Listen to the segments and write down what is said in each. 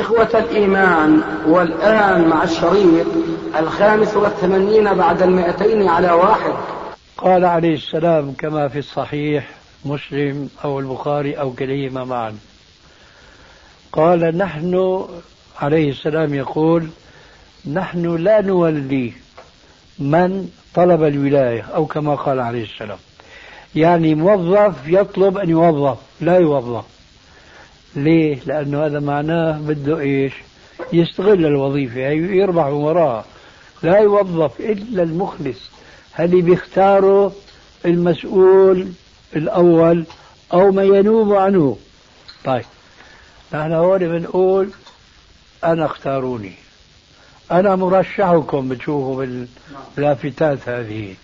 إخوة الإيمان والآن مع الشريط الخامس والثمانين بعد المئتين على واحد. قال عليه السلام كما في الصحيح مسلم أو البخاري أو كليهما معا. قال نحن عليه السلام يقول نحن لا نولي من طلب الولاية أو كما قال عليه السلام. يعني موظف يطلب أن يوظف لا يوظف. ليه؟ لأنه هذا معناه بده إيش؟ يستغل الوظيفة يعني يربح وراها لا يوظف إلا المخلص. هل بيختاره المسؤول الأول أو ما ينوب عنه؟ طيب نحن هون بنقول أنا اختاروني. أنا مرشحكم بتشوفوا باللافتات هذه.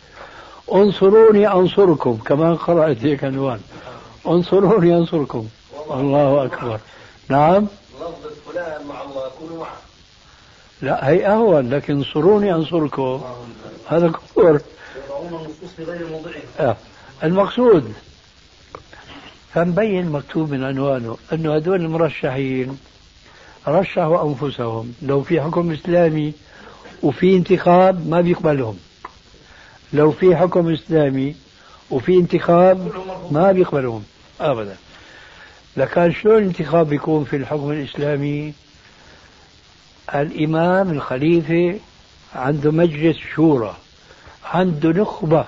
انصروني أنصركم كمان قرأت هيك عنوان. انصروني أنصركم. الله أكبر. نعم. لفظ فلان مع الله كونوا معه. لا هي أهون لكن انصروني أنصركم. هذا كفر. النصوص في غير موضعها آه. المقصود فمبين مكتوب من عنوانه أنه هذول المرشحين رشحوا أنفسهم. لو في حكم إسلامي وفي انتخاب ما بيقبلهم. لو في حكم إسلامي وفي انتخاب ما بيقبلهم. أبدا. لكان شلون الانتخاب بيكون في الحكم الإسلامي؟ الإمام الخليفة عنده مجلس شورى عنده نخبة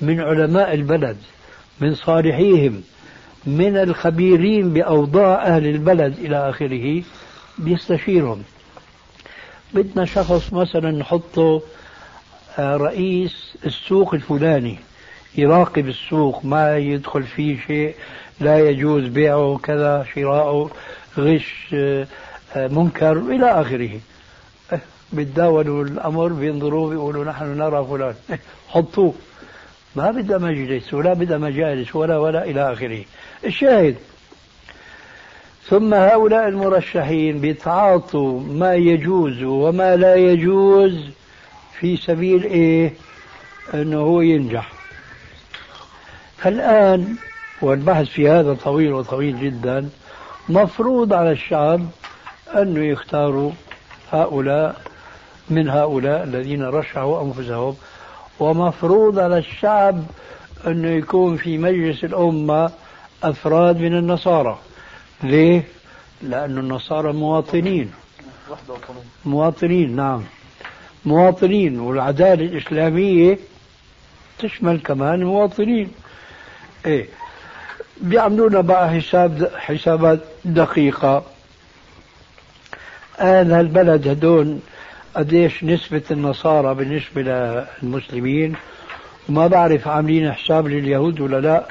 من علماء البلد من صالحيهم من الخبيرين بأوضاع أهل البلد إلى آخره بيستشيرهم. بدنا شخص مثلا نحطه آه، رئيس السوق الفلاني. يراقب السوق ما يدخل فيه شيء لا يجوز بيعه كذا شراءه غش آه، منكر إلى آخره. بتداولوا الأمر بينظروا بيقولوا نحن نرى فلان. حطوه. ما بدها مجلس ولا بدها مجالس ولا ولا إلى آخره. الشاهد. ثم هؤلاء المرشحين بيتعاطوا ما يجوز وما لا يجوز في سبيل إيه؟ إنه هو ينجح. فالان والبحث في هذا طويل وطويل جدا مفروض على الشعب انه يختاروا هؤلاء من هؤلاء الذين رشحوا أنفسهم ومفروض على الشعب انه يكون في مجلس الأمة أفراد من النصارى. ليه؟ لأن النصارى مواطنين. مواطنين نعم. مواطنين والعدالة الإسلامية تشمل كمان المواطنين إيه. بيعملوا لنا بقى حساب حسابات دقيقة. أهل هالبلد هدول قديش نسبة النصارى بالنسبة للمسلمين وما بعرف عاملين حساب لليهود ولا لا.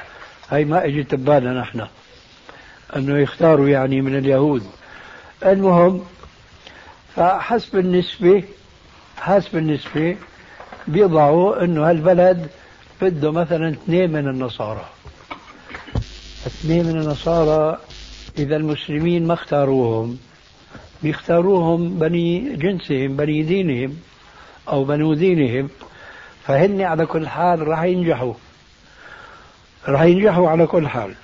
هي ما إجت ببالنا نحن أنه يختاروا يعني من اليهود. المهم فحسب النسبة حسب النسبة بيضعوا أنه هالبلد بده مثلا اثنين من النصارى. اثنين من النصارى إذا المسلمين ما اختاروهم. بيختاروهم بني جنسهم بني دينهم أو بنو دينهم. فهن على كل حال راح ينجحوا. راح ينجحوا على كل حال.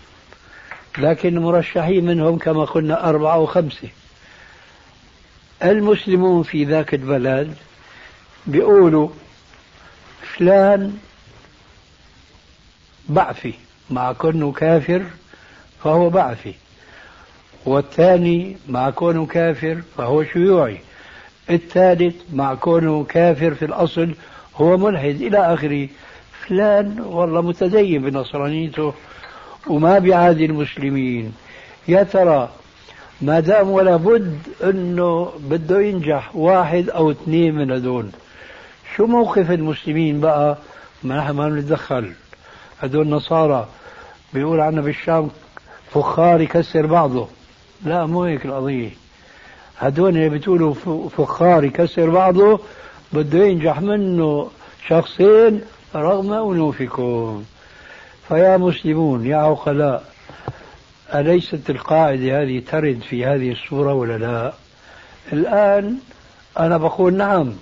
لكن المرشحين منهم كما قلنا أربعة أو خمسة. المسلمون في ذاك البلد بيقولوا فلان بعثي مع كونه كافر فهو بعثي. والثاني مع كونه كافر فهو شيوعي. الثالث مع كونه كافر في الأصل هو ملحد إلى آخره. فلان والله متدين بنصرانيته وما بيعادي المسلمين. يا ترى ما دام ولا بد إنه بده ينجح واحد أو اثنين من هدول شو موقف المسلمين بقى؟ ما نحن ما بنتدخل هدول نصارى. بيقول عنا بالشام فخار يكسر بعضه. لا مو هيك القضية. هدول اللي بتقولوا فخار يكسر بعضه بده ينجح منه شخصين رغم أنوفكم. فيا مسلمون يا عقلاء أليست القاعدة هذه ترد في هذه السورة ولا لا؟ الآن أنا بقول نعم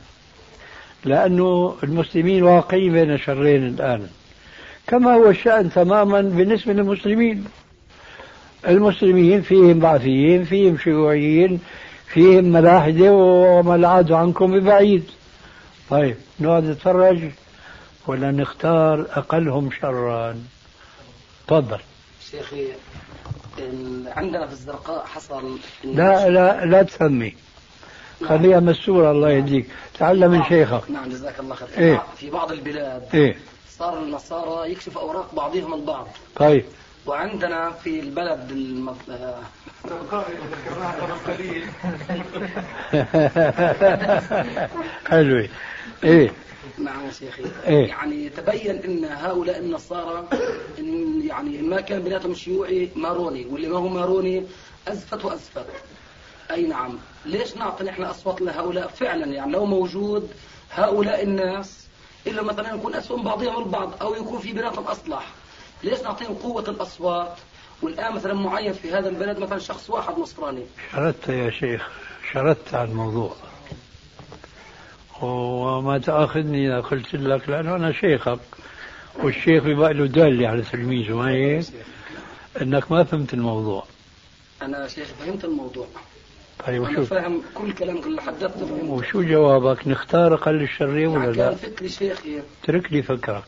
لأنه المسلمين واقعين بين شرين الآن. كما هو الشأن تماما بالنسبة للمسلمين. المسلمين فيهم بعثيين فيهم شيوعيين فيهم ملاحدة وما العاد عنكم ببعيد. طيب نقعد نتفرج ولا نختار أقلهم شرا. تفضل. شيخي عندنا في الزرقاء حصل لا لا لا تسمي. خليها مسورة الله يهديك. تعلم من شيخك. نعم جزاك الله خير. إيه؟ في بعض البلاد إيه؟ صار النصارى يكشف أوراق بعضهم البعض. طيب. وعندنا في البلد المف... حلوة إيه. نعم يا شيخي. إيه؟ يعني تبين إن هؤلاء النصارى إن يعني ما كان بيناتهم شيوعي ماروني واللي ما هو ماروني أزفت وأزفت. أي نعم. ليش نعطي نحن اصوات لهؤلاء فعلا؟ يعني لو موجود هؤلاء الناس إلا مثلا يكون اسهم بعضهم البعض أو يكون في بيناتهم أصلح. ليش نعطيهم قوة الأصوات؟ والآن مثلا معين في هذا البلد مثلا شخص واحد نصراني. شردت يا شيخ شردت على الموضوع. وما تأخذني إذا قلت لك لأنه أنا شيخك. والشيخ بيبقى له دالة على تلميذه ما هيك؟ إنك ما فهمت الموضوع. أنا شيخ فهمت الموضوع. طيب أنا وشو؟ فاهم كل كلام اللي حدثت فهمت وشو جوابك؟ نختار أقل الشرين ولا كان لا فكري شيخي اترك لي فكرك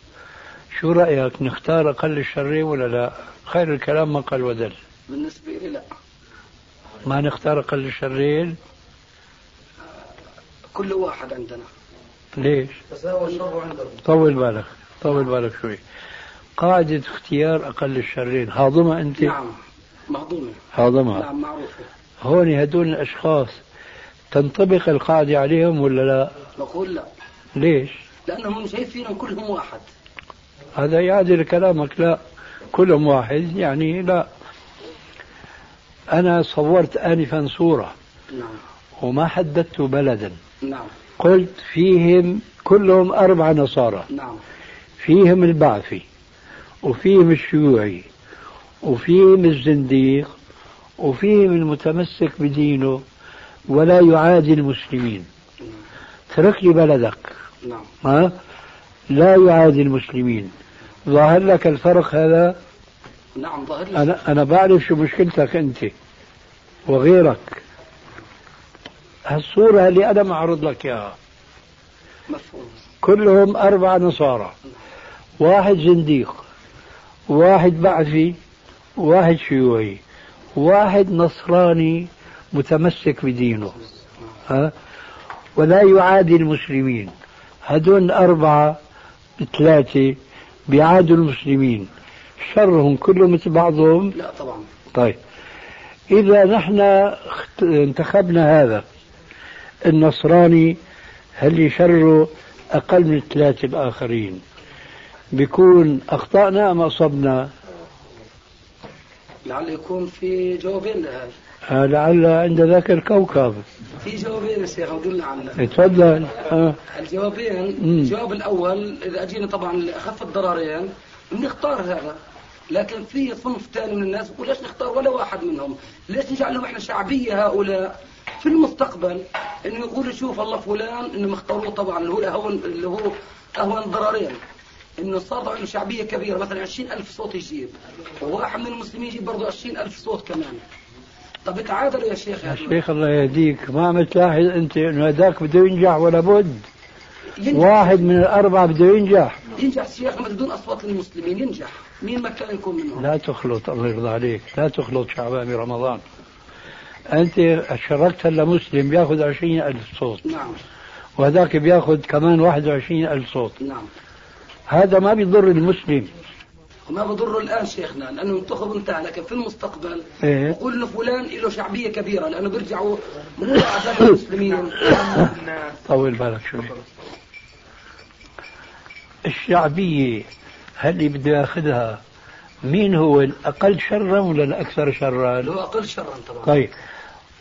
شو رأيك؟ نختار أقل الشرين ولا لا؟ خير الكلام ما قال ودل. بالنسبة لي لا. ما نختار أقل الشرين كل واحد عندنا. ليش؟ تساوى الشر عندهم. طول بالك طول بالك شوي. قاعدة اختيار أقل الشرين هاضمة أنت؟ نعم مهضومة. هاضمة. نعم معروفة. هون هدول الأشخاص. تنطبق القاعدة عليهم ولا لا؟ نقول لا. ليش؟ لأنهم شايفينهم كلهم واحد. هذا يعدل كلامك. لا كلهم واحد. يعني لا. أنا صورت آنفا صورة. نعم. وما حددت بلدا. نعم. قلت فيهم كلهم أربع نصارى. نعم. فيهم البعثي وفيهم الشيوعي وفيهم الزنديق وفيهم المتمسك بدينه ولا يعادي المسلمين. اترك لي بلدك. نعم. ها؟ لا يعادي المسلمين. ظاهر لك الفرق هذا؟ نعم ظاهر لي أنا أنا بعرف شو مشكلتك أنت وغيرك. هالصورة اللي أنا معرض لك إياها. مفهوم. كلهم أربع نصارى. واحد زنديق واحد بعثي واحد شيوعي. واحد نصراني متمسك بدينه ها؟ ولا يعادي المسلمين. هدول أربعة بثلاثة بيعادوا المسلمين. شرهم كله مثل بعضهم؟ لا طبعا. طيب. إذا نحن انتخبنا هذا النصراني هل شره أقل من الثلاثة الآخرين؟ بيكون أخطأنا أم أصبنا؟ لعل يكون في جوابين لهذا. آه، لعل عند ذاك الكوكب. في جوابين يا شيخ أقول لعل. تفضل. آه. الجوابين. الجواب الأول إذا أجينا طبعا لأخف الضررين بنختار هذا. لكن في صنف ثاني من الناس بيقول ليش نختار ولا واحد منهم؟ ليش نجعلهم إحنا شعبية هؤلاء؟ في المستقبل إنه يقولوا شوف الله فلان انهم اختاروه طبعا اللي هو اهون اللي هو اهون ضررين. انه صار عنده شعبية كبيرة مثلا 20000 صوت يجيب وواحد من المسلمين يجيب برضه 20000 صوت كمان. طب تعادلوا يا شيخ يا الشيخ الله يهديك. ما عم تلاحظ أنت إنه هذاك بده ينجح ولا بد؟ ينجح. واحد من الأربعة بده ينجح. ينجح ما بدون أصوات للمسلمين ينجح. مين ما كان يكون منهم؟ لا تخلط الله يرضى عليك. لا تخلط شعبان برمضان. أنت شاركت هلا مسلم بياخذ عشرين ألف صوت. نعم. وهذاك بياخذ كمان واحد وعشرين ألف صوت. نعم. هذا ما بيضر المسلم. وما بضره الآن شيخنا لأنه انتخب انتهى لكن في المستقبل. إيه؟ إنه فلان له شعبية كبيرة لأنه بيرجعوا من اعداد المسلمين. طول بالك شوي. الشعبية هل اللي بده ياخذها مين هو الأقل شرا ولا الأكثر شرا؟ هو أقل شرا طبعا. طيب.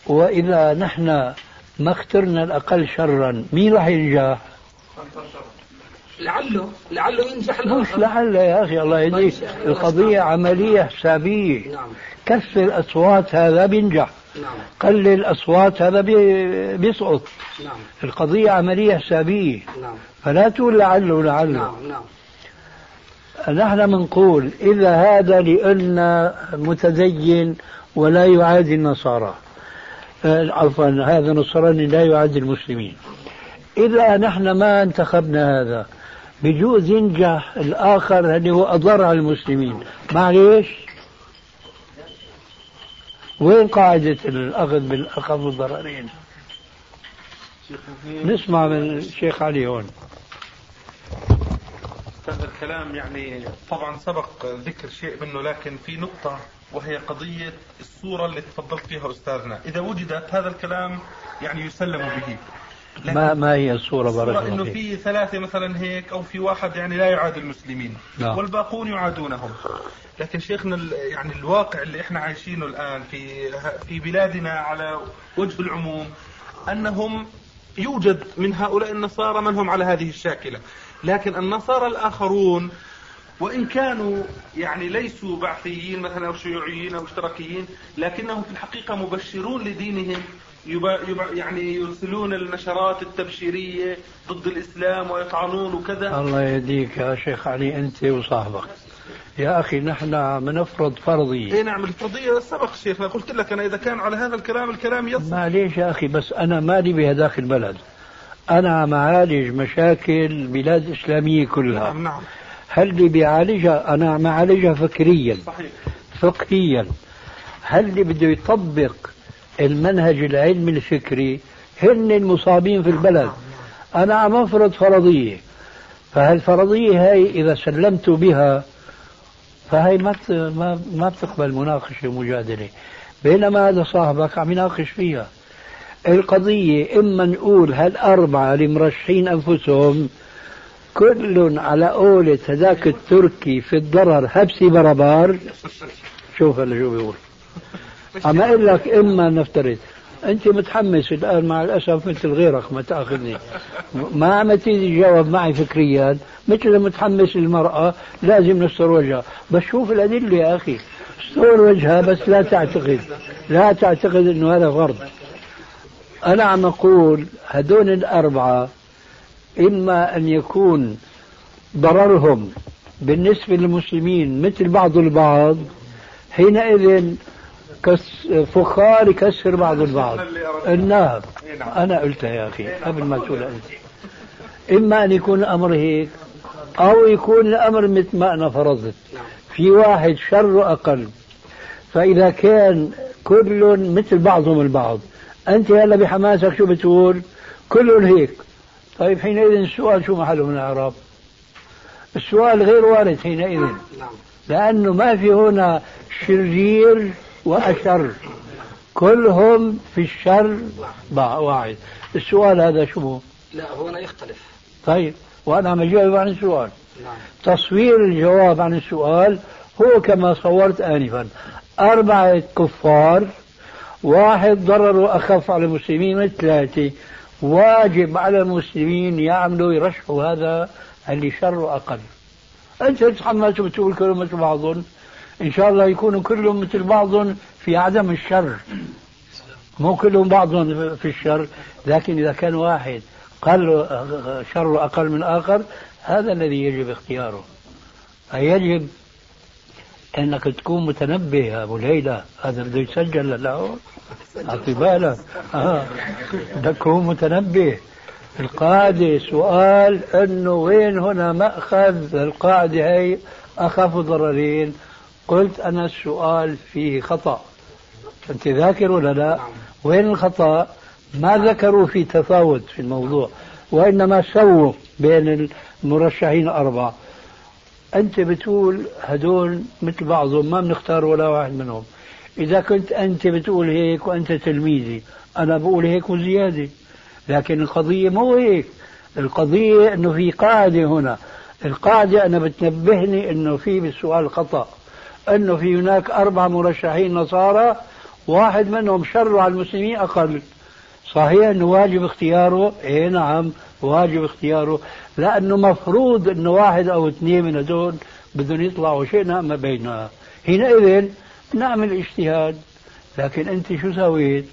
وإذا نحن ما اخترنا الأقل شرا مين راح ينجح؟ لعله لعله ينجح مش لعل يا أخي الله يهديك القضية عملية حسابية. نعم. كسر الأصوات هذا بينجح. نعم. قلل الأصوات هذا بي- بيسقط. نعم. القضية عملية حسابية. نعم. فلا تقول لعله لعله. نعم نعم. نحن بنقول إذا هذا لأن متدين ولا يعادي النصارى. آه، عفوا هذا نصراني لا يعادي المسلمين. إذا نحن ما انتخبنا هذا بجوز ينجح الآخر اللي هو أضر على المسلمين. معليش؟ وين قاعدة الأخذ بالأخف الضررين؟ نسمع من الشيخ علي هون. هذا الكلام يعني طبعا سبق ذكر شيء منه لكن في نقطة وهي قضية الصورة اللي تفضلت فيها أستاذنا. إذا وجدت هذا الكلام يعني يسلم به. ما ما هي الصورة؟ بارك الله إنه في ثلاثة مثلا هيك أو في واحد يعني لا يعادي المسلمين. نعم. والباقون يعادونهم. لكن شيخنا يعني الواقع اللي إحنا عايشينه الآن في في بلادنا على وجه العموم أنهم يوجد من هؤلاء النصارى من هم على هذه الشاكلة. لكن النصارى الآخرون وإن كانوا يعني ليسوا بعثيين مثلا أو شيوعيين أو اشتراكيين لكنهم في الحقيقة مبشرون لدينهم يبا يبا يعني يرسلون النشرات التبشيرية ضد الإسلام ويطعنون وكذا. الله يهديك يا شيخ علي أنت وصاحبك. يا أخي نحن عم نفرض فرضية. اي نعم الفرضية سبق شيخنا قلت لك أنا إذا كان على هذا الكلام الكلام يصل معليش يا أخي؟ بس أنا مالي بهداك البلد. أنا عم أعالج مشاكل بلاد إسلامية كلها. نعم نعم. هل اللي بيعالجها أنا عم أعالجها فكريا. صحيح. فقهيا. هل اللي بده يطبق المنهج العلمي الفكري هن المصابين في البلد. أنا عم أفرض فرضية. فهالفرضية هاي إذا سلمت بها فهي ما ما ما بتقبل مناقشة ومجادلة. بينما هذا صاحبك عم يناقش فيها. القضية إما نقول هالأربعة اللي مرشحين أنفسهم كل على قولة هذاك التركي في الضرر هبسي بربار. شوف هلا شو بيقول. عم أقول لك إما نفترض. أنت متحمس الآن مع الأسف مثل غيرك ما تأخذني. ما عم تيجي تجاوب معي فكريا. مثل متحمس المرأة لازم نستر وجهها. بس شوف الأدلة يا أخي. استر وجهها بس لا تعتقد. لا تعتقد إنه هذا فرض. أنا عم أقول هدول الأربعة إما أن يكون ضررهم بالنسبة للمسلمين مثل بعض البعض حينئذ كس فخار يكسر بعض البعض. النعم أنا قلتها يا أخي قبل ما تقول أنت. إما أن يكون الأمر هيك أو يكون الأمر مثل ما أنا فرضت. في واحد شر أقل. فإذا كان كل مثل بعضهم البعض. أنت هلا بحماسك شو بتقول؟ كل هيك. طيب حينئذ السؤال شو محله من الإعراب؟ السؤال غير وارد حينئذ. نعم. لأنه ما في هنا شرير وأشر كلهم في الشر. واحد. السؤال هذا شو هو؟ لا هنا يختلف. طيب وأنا عم أجاوب عن السؤال. نعم. تصوير الجواب عن السؤال هو كما صورت آنفا. أربعة كفار واحد ضرر أخف على المسلمين من ثلاثة. واجب على المسلمين يعملوا يرشحوا هذا اللي شره أقل أنت تتحمس وبتقول كلهم مثل بعضهم. إن شاء الله يكونوا كلهم مثل بعضهم في عدم الشر. مو كلهم بعضهم في الشر لكن إذا كان واحد قال شره أقل من آخر هذا الذي يجب اختياره. يجب أنك تكون متنبه يا أبو ليلى هذا بده يسجل له اعطي بالك آه. بدك تكون متنبه. القاعدة سؤال إنه وين هنا مأخذ؟ القاعدة هي أخف ضررين. قلت أنا السؤال فيه خطأ. أنت ذاكر ولا لا؟ وين الخطأ؟ ما ذكروا في تفاوت في الموضوع وإنما سووا بين المرشحين الاربعه أنت بتقول هدول مثل بعضهم ما بنختار ولا واحد منهم. إذا كنت أنت بتقول هيك وأنت تلميذي أنا بقول هيك وزيادة. لكن القضية مو هيك. القضية أنه في قاعدة هنا. القاعدة أنا بتنبهني أنه في بالسؤال خطأ. أنه في هناك أربع مرشحين نصارى واحد منهم شر على المسلمين أقل. صحيح أنه واجب اختياره اي نعم واجب اختياره لأنه مفروض انه واحد أو اثنين من هذول بدهم يطلعوا شئنا ما بيننا. حينئذ نعمل اجتهاد. لكن أنت شو سويت؟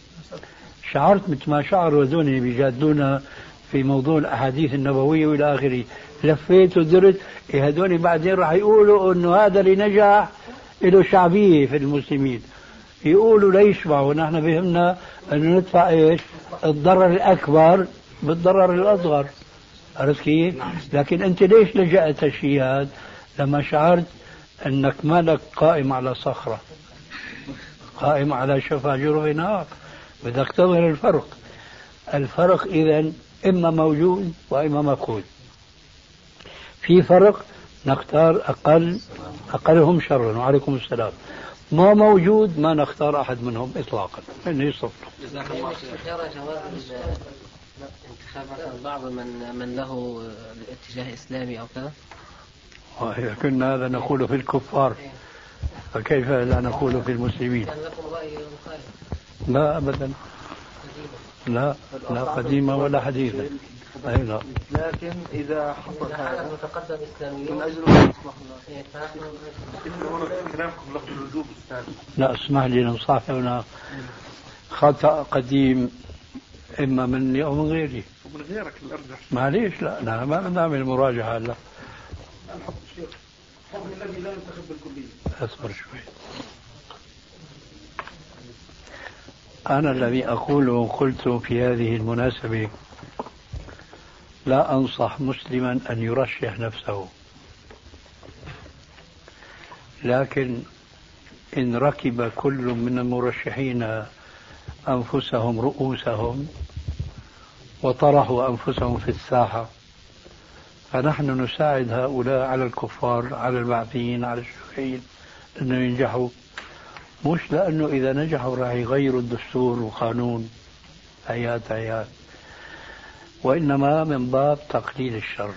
شعرت مثل ما شعروا هذول بيجادلونا في موضوع الأحاديث النبوية وإلى آخره. لفيت ودرت إيه هذول بعدين راح يقولوا أنه هذا اللي نجح له شعبيه في المسلمين يقولوا ليش معه نحن بهمنا انه ندفع إيش؟ الضرر الأكبر بالضرر الأصغر عرفت كيف؟ نعم. لكن أنت ليش لجأت الشيء هذا؟ لما شعرت أنك مالك قائم على صخرة قائم على شفا جرف نار بدك تظهر الفرق الفرق اذا إما موجود وإما مفقود في فرق نختار أقل أقلهم شرا وعليكم السلام. ما موجود ما نختار أحد منهم اطلاقا. انه يصفر جزاك الله خير انتخاب بعض من من له اتجاه إسلامي أو كذا؟ إذا كنا هذا نقول في الكفار فكيف لا نقول في المسلمين؟ لا أبدا. لا لا قديمة ولا لا لكن إذا حصل هذا متقدم إسلاميون من أجل كلامكم لفظ الوجوب لا اسمح لي نصح هنا خطأ قديم إما مني أو من غيري. ومن غيرك الأرجح. معليش لا أنا ما بنعمل مراجعة هلا الحكم الذي لا ينتخب بالكلية. أصبر شوي. أنا الذي أقوله قلت في هذه المناسبة لا أنصح مسلما أن يرشح نفسه. لكن إن ركب كل من المرشحين أنفسهم رؤوسهم وطرحوا أنفسهم في الساحة فنحن نساعد هؤلاء على الكفار على البعثيين على الشيوعيين أنه ينجحوا. مش لأنه إذا نجحوا راح يغيروا الدستور والقانون. آيات آيات وإنما من باب تقليل الشر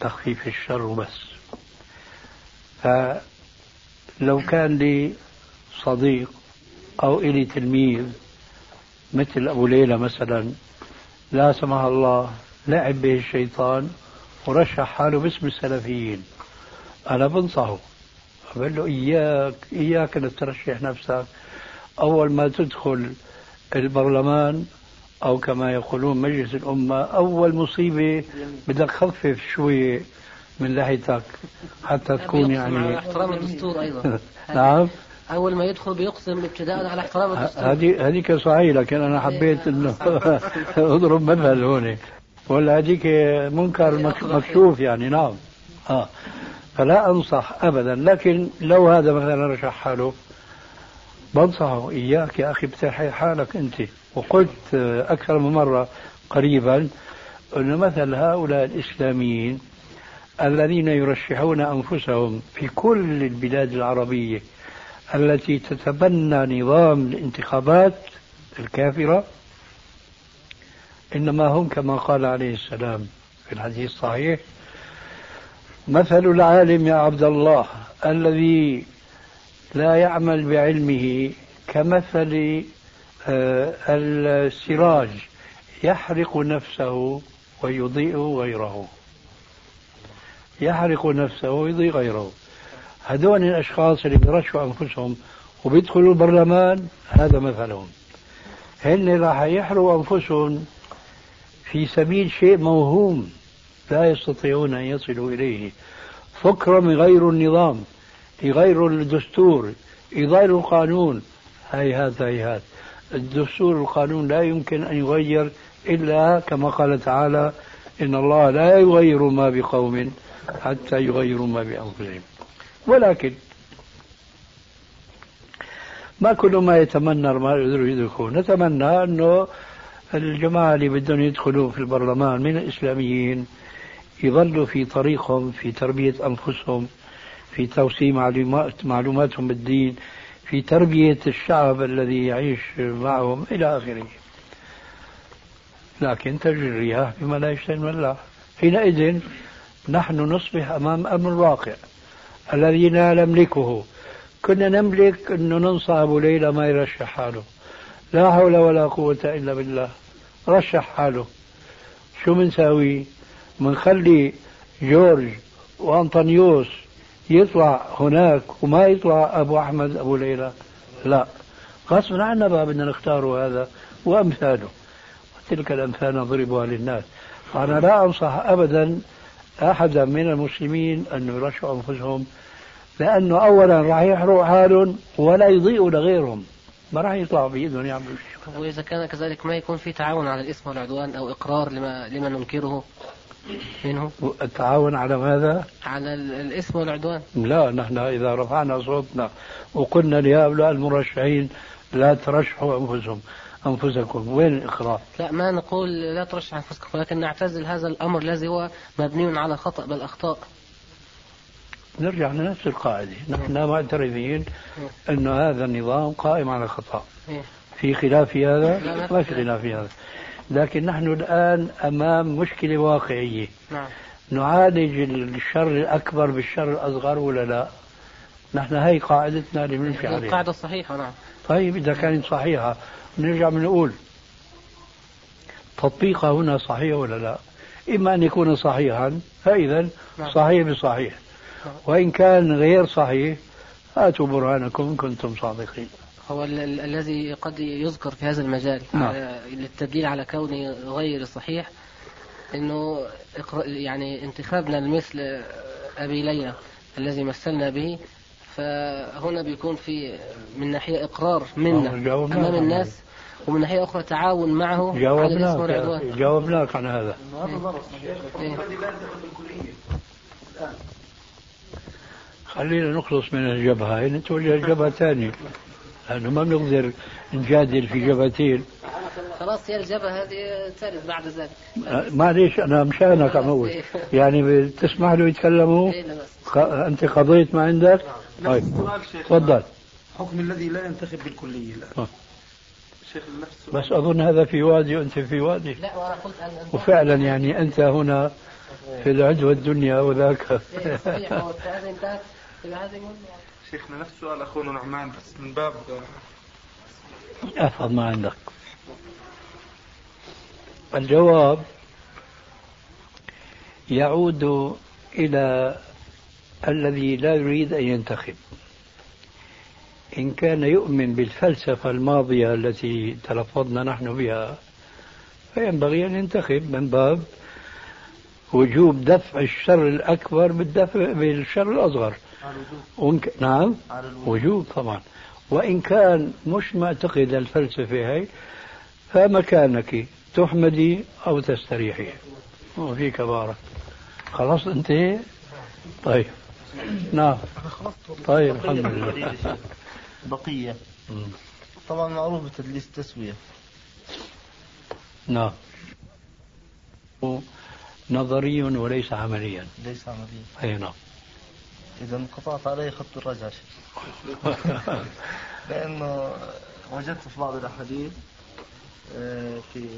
تخفيف الشر وبس. فلو كان لي صديق أو إلي تلميذ مثل أبو ليلى مثلا لا سمح الله لعب به الشيطان ورشح حاله باسم السلفيين. أنا بنصحه بقول له إياك إياك أن ترشح نفسك. أول ما تدخل البرلمان أو كما يقولون مجلس الأمة أول مصيبة بدك خفف شوي من لحيتك حتى تكون يعني على احترام الدستور أيضا. نعم. أول ما يدخل بيقسم ابتداء على احترام الدستور. هذه هذيك صحيح لكن أنا حبيت إنه أضرب مثل هون ولا هذيك منكر مكشوف يعني نعم. آه. فلا أنصح ابدا لكن لو هذا مثلا رشح حاله بنصحه إياك يا أخي بتحي حالك أنت. وقلت أكثر من مرة قريبا أن مثل هؤلاء الإسلاميين الذين يرشحون أنفسهم في كل البلاد العربية التي تتبنى نظام الانتخابات الكافرة إنما هم كما قال عليه السلام في الحديث الصحيح مثل العالم يا عبد الله الذي لا يعمل بعلمه كمثل السراج يحرق نفسه ويضيء غيره. يحرق نفسه ويضيء غيره. هذول الأشخاص اللي بيرشوا أنفسهم وبيدخلوا البرلمان هذا مثلهم. هن راح يحرقوا أنفسهم في سبيل شيء موهوم لا يستطيعون أن يصلوا إليه؟ فكرة غير النظام يغيروا الدستور يغيروا القانون. هيهات هيهات الدستور والقانون لا يمكن أن يغير إلا كما قال تعالى إن الله لا يغير ما بقوم حتى يغيروا ما بأنفسهم. ولكن ما كل ما يتمنى ما يدركوا نتمنى أنه الجماعة اللي بدهم يدخلوا في البرلمان من الإسلاميين يظلوا في طريقهم في تربية أنفسهم في توسيع معلومات معلوماتهم بالدين في تربية الشعب الذي يعيش معهم إلى آخره. لكن تجري الرياح بما لا يشتهي الملاح حينئذ نحن نصبح أمام أمر واقع الذي لا نملكه. كنا نملك أنه ننصح أبو ليلى ما يرشح حاله. لا حول ولا قوة إلا بالله. رشح حاله. شو بنساوي بنخلي جورج وأنطونيوس يطلع هناك وما يطلع أبو أحمد أبو ليلى؟ لا. غصبا عنا بقى بدنا نختاره هذا وأمثاله. وتلك الأمثال نضربها للناس. أنا لا أنصح أبدا أحدا من المسلمين أن يرشحوا أنفسهم لأنه أولا راح يحرق حالهم ولا يضيئوا لغيرهم. ما راح يطلعوا بإيدهم يعملوا شيء. وإذا كان كذلك ما يكون في تعاون على الإثم والعدوان أو إقرار لما لما ننكره. منه. التعاون على ماذا؟ على ال- الإثم والعدوان. لا نحن إذا رفعنا صوتنا وقلنا لهؤلاء المرشحين لا ترشحوا أنفسهم أنفسكم. وين الإقرار؟ لا ما نقول لا ترشح أنفسكم ولكن نعتزل هذا الأمر الذي هو مبني على خطأ بل أخطاء. نرجع لنفس القاعدة. نحن معترفين أن هذا النظام قائم على خطأ. إيه. في خلاف هذا؟ لا، ما في خلاف. هذا. لكن نحن الآن أمام مشكلة واقعية. نعم. نعالج الشر الأكبر بالشر الأصغر ولا لا؟ نحن هي قاعدتنا اللي بنمشي عليها. القاعدة الصحيحة نعم. طيب إذا كانت صحيحة نرجع بنقول تطبيقها هنا صحيح ولا لا؟ إما أن يكون صحيحا فإذا نعم. صحيح بصحيح. نعم. وإن كان غير صحيح هاتوا برهانكم كنتم صادقين. هو ال- ال- الذي قد يذكر في هذا المجال. نعم. على- للتدليل على كونه غير صحيح إنه يعني انتخابنا لمثل أبي ليلى الذي مثلنا به فهنا بيكون في من ناحية إقرار آه، منا جاوبناك أمام الناس ومن ناحية أخرى تعاون معه جاوبناك جاوبناك عن هذا. إيه. خلينا نخلص من الجبهة هي نتوجه لجبهة ثانية. لأنه ما بنقدر نجادل في جبهتين. خلاص هي الجبهة هذه ترد بعد ذلك. أه، معليش أنا مشانك عم أقول يعني بتسمح له يتكلموا إيه، أنت قضيت ما عندك؟ طيب. سؤال شيخ تفضل. حكم الذي لا ينتخب بالكلية الآن. نفس بس أظن هذا في وادي وأنت في وادي. لا قلت أن- وفعلا يعني أنت هنا في العدوى الدنيا وذاك. إيه، صحيح هو هذه شيخنا نفس سؤال أخونا نعمان بس من باب احفظ ما عندك. الجواب يعود إلى الذي لا يريد أن ينتخب. إن كان يؤمن بالفلسفة الماضية التي تلفظنا نحن بها فينبغي أن ينتخب من باب وجوب دفع الشر الأكبر بالدفع بالشر الأصغر وإن ك... نعم. وجوب طبعا. وإن كان مش معتقد الفلسفة هي فمكانك تحمدي أو تستريحي. وفيك بارك. خلاص انتهي طيب. نعم. طيب الحمد لله. بقية. طبعا معروف بتدليس التسوية. نعم. نظري وليس عمليا. ليس عمليا. أي نعم. إذا انقطعت عليه خط الرجعة لأنه وجدت في بعض الأحاديث آه، في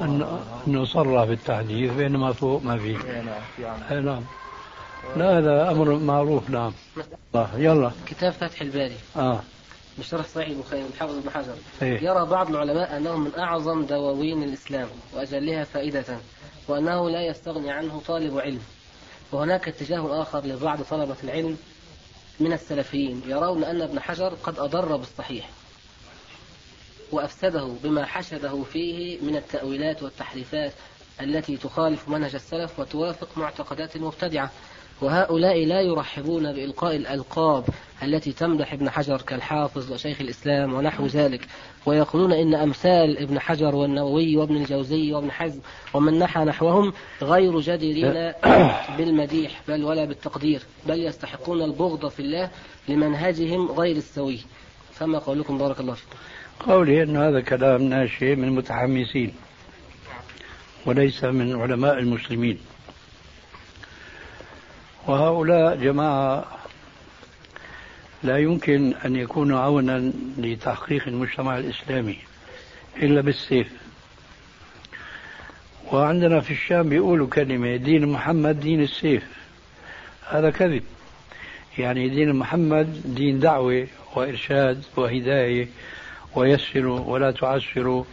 انه أنه صرح بالتحديث بينما فوق ما في. إيه نعم اي نعم. لا هذا أمر معروف نعم. آه، يلا. كتاب فتح الباري. آه. بشرح صحيح البخاري من حافظ ابن حجر إيه. يرى بعض العلماء أنه من أعظم دواوين الإسلام وأجلها فائدة وأنه لا يستغني عنه طالب علم. وهناك اتجاه آخر لبعض طلبة العلم من السلفيين يرون أن ابن حجر قد أضر بالصحيح وأفسده بما حشده فيه من التأويلات والتحريفات التي تخالف منهج السلف وتوافق معتقدات المبتدعة وهؤلاء لا يرحبون بإلقاء الألقاب التي تمدح ابن حجر كالحافظ وشيخ الإسلام ونحو ذلك ويقولون إن أمثال ابن حجر والنووي وابن الجوزي وابن حزم ومن نحى نحوهم غير جديرين بالمديح بل ولا بالتقدير بل يستحقون البغض في الله لمنهجهم غير السوي. فما قولكم؟ بارك الله فيكم. قولي أن هذا كلام ناشئ من متحمسين وليس من علماء المسلمين. وهؤلاء جماعة لا يمكن أن يكونوا عونا لتحقيق المجتمع الإسلامي إلا بالسيف. وعندنا في الشام بيقولوا كلمة دين محمد دين السيف. هذا كذب. يعني دين محمد دين دعوة وإرشاد وهداية ويسروا ولا تعسروا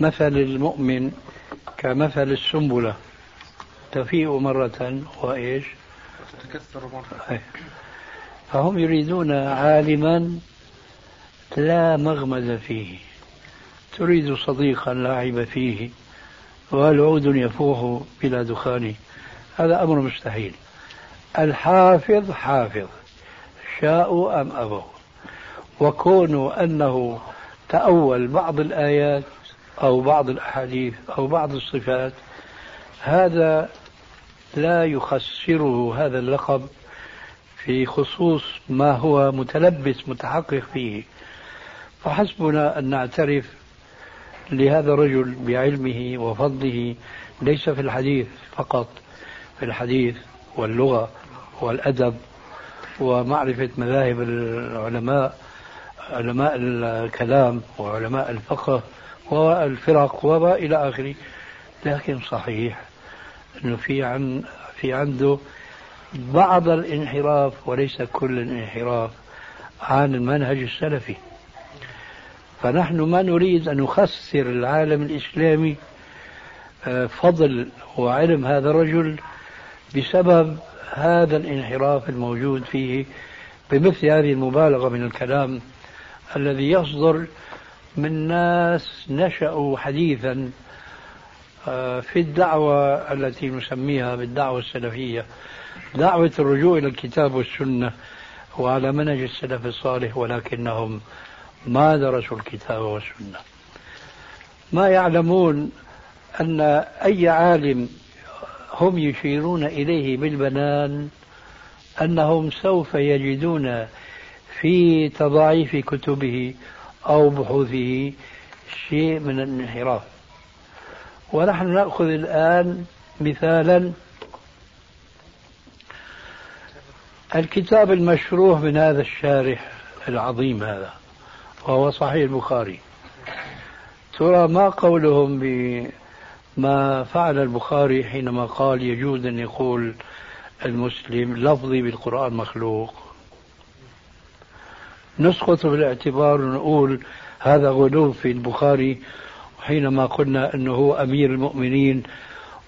مثل المؤمن كمثل السنبلة. تفيء مرة وإيش؟ تكسر مرة. فهم يريدون عالما لا مغمز فيه. تريد صديقا لا عيب فيه. والعود يفوح بلا دخان. هذا أمر مستحيل. الحافظ حافظ. شاءوا أم أبوا وكونوا أنه تأول بعض الآيات أو بعض الأحاديث أو بعض الصفات هذا لا يخسره هذا اللقب في خصوص ما هو متلبس متحقق فيه. فحسبنا أن نعترف لهذا الرجل بعلمه وفضله. ليس في الحديث فقط في الحديث واللغة والأدب ومعرفة مذاهب العلماء علماء الكلام وعلماء الفقه والفرق وما إلى آخره. لكن صحيح أنه في عن في عنده بعض الانحراف وليس كل الانحراف عن المنهج السلفي. فنحن ما نريد أن نخسر العالم الإسلامي آه، فضل وعلم هذا الرجل بسبب هذا الانحراف الموجود فيه بمثل هذه المبالغة من الكلام الذي يصدر من ناس نشأوا حديثا في الدعوة التي نسميها بالدعوة السلفية دعوة الرجوع إلى الكتاب والسنة وعلى منهج السلف الصالح ولكنهم ما درسوا الكتاب والسنة. ما يعلمون أن أي عالم هم يشيرون إليه بالبنان أنهم سوف يجدون في تضاعيف كتبه أو بحوثه شيء من الانحراف. ونحن نأخذ الآن مثالا الكتاب المشروح من هذا الشارح العظيم هذا وهو صحيح البخاري. ترى ما قولهم بما فعل البخاري حينما قال يجوز أن يقول المسلم لفظي بالقرآن مخلوق؟ نسقط في الاعتبار ونقول هذا غلو في البخاري حينما قلنا أنه أمير المؤمنين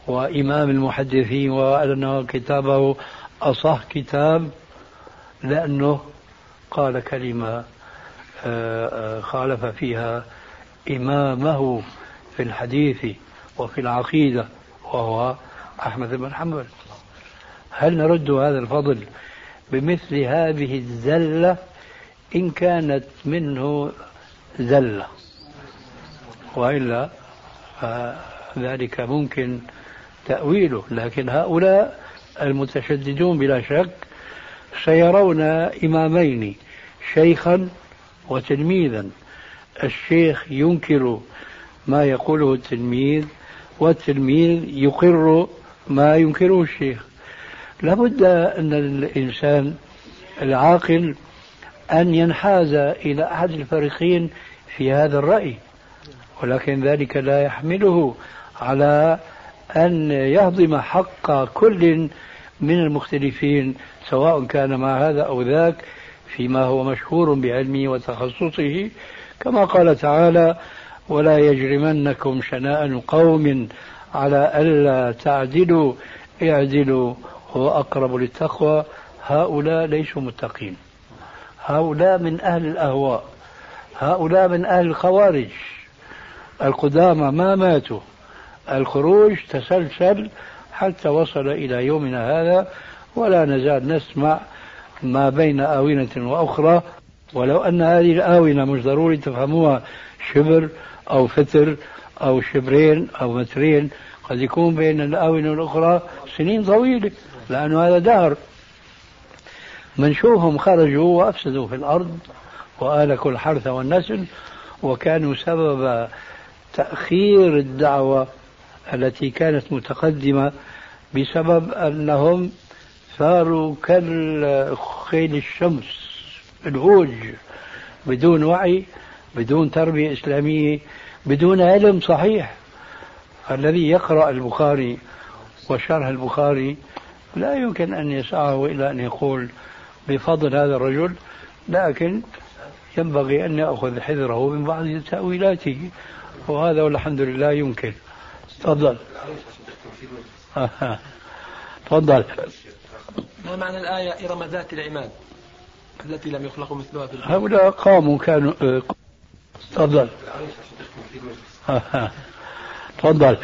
وإمام المحدثين وأن كتابه أصح كتاب لأنه قال كلمة آه، آه، خالف فيها إمامه في الحديث وفي العقيدة وهو أحمد بن حنبل. هل نرد هذا الفضل بمثل هذه الزلة؟ إن كانت منه زلة. وإلا ذلك ممكن تأويله لكن هؤلاء المتشددون بلا شك سيرون إمامين شيخا وتلميذا. الشيخ ينكر ما يقوله التلميذ والتلميذ يقر ما ينكره الشيخ. لابد أن الإنسان العاقل أن ينحاز إلى أحد الفريقين في هذا الرأي. ولكن ذلك لا يحمله على أن يهضم حق كل من المختلفين سواء كان مع هذا أو ذاك فيما هو مشهور بعلمه وتخصصه كما قال تعالى ولا يجرمنكم شناء قوم على ألا تعدلوا اعدلوا هو أقرب للتقوى هؤلاء ليسوا متقين. هؤلاء من أهل الأهواء هؤلاء من أهل الخوارج. القدامى ما ماتوا. الخروج تسلسل حتى وصل إلى يومنا هذا ولا نزال نسمع ما بين آونة وأخرى. ولو أن هذه الآونة مش ضروري تفهموها شبر أو فتر أو شبرين أو مترين قد يكون بين الآونة والأخرى سنين طويلة لأنه هذا دهر. منشوهم خرجوا وأفسدوا في الأرض وآلكوا الحرث والنسل وكانوا سبب تأخير الدعوة التي كانت متقدمة بسبب أنهم صاروا كالخيل الشمس الهوج بدون وعي بدون تربية إسلامية بدون علم صحيح. الذي يقرأ البخاري وشرح البخاري لا يمكن أن يسعه إلى أن يقول بفضل هذا الرجل لكن ينبغي أن يأخذ حذره من بعض تأويلاته. وهذا والحمد لله يمكن. تفضل. تفضل. ما معنى الآية إرم ذات العماد التي لم يخلق مثلها في الأرض؟ هؤلاء قاموا كانوا آه، تفضل. تفضل.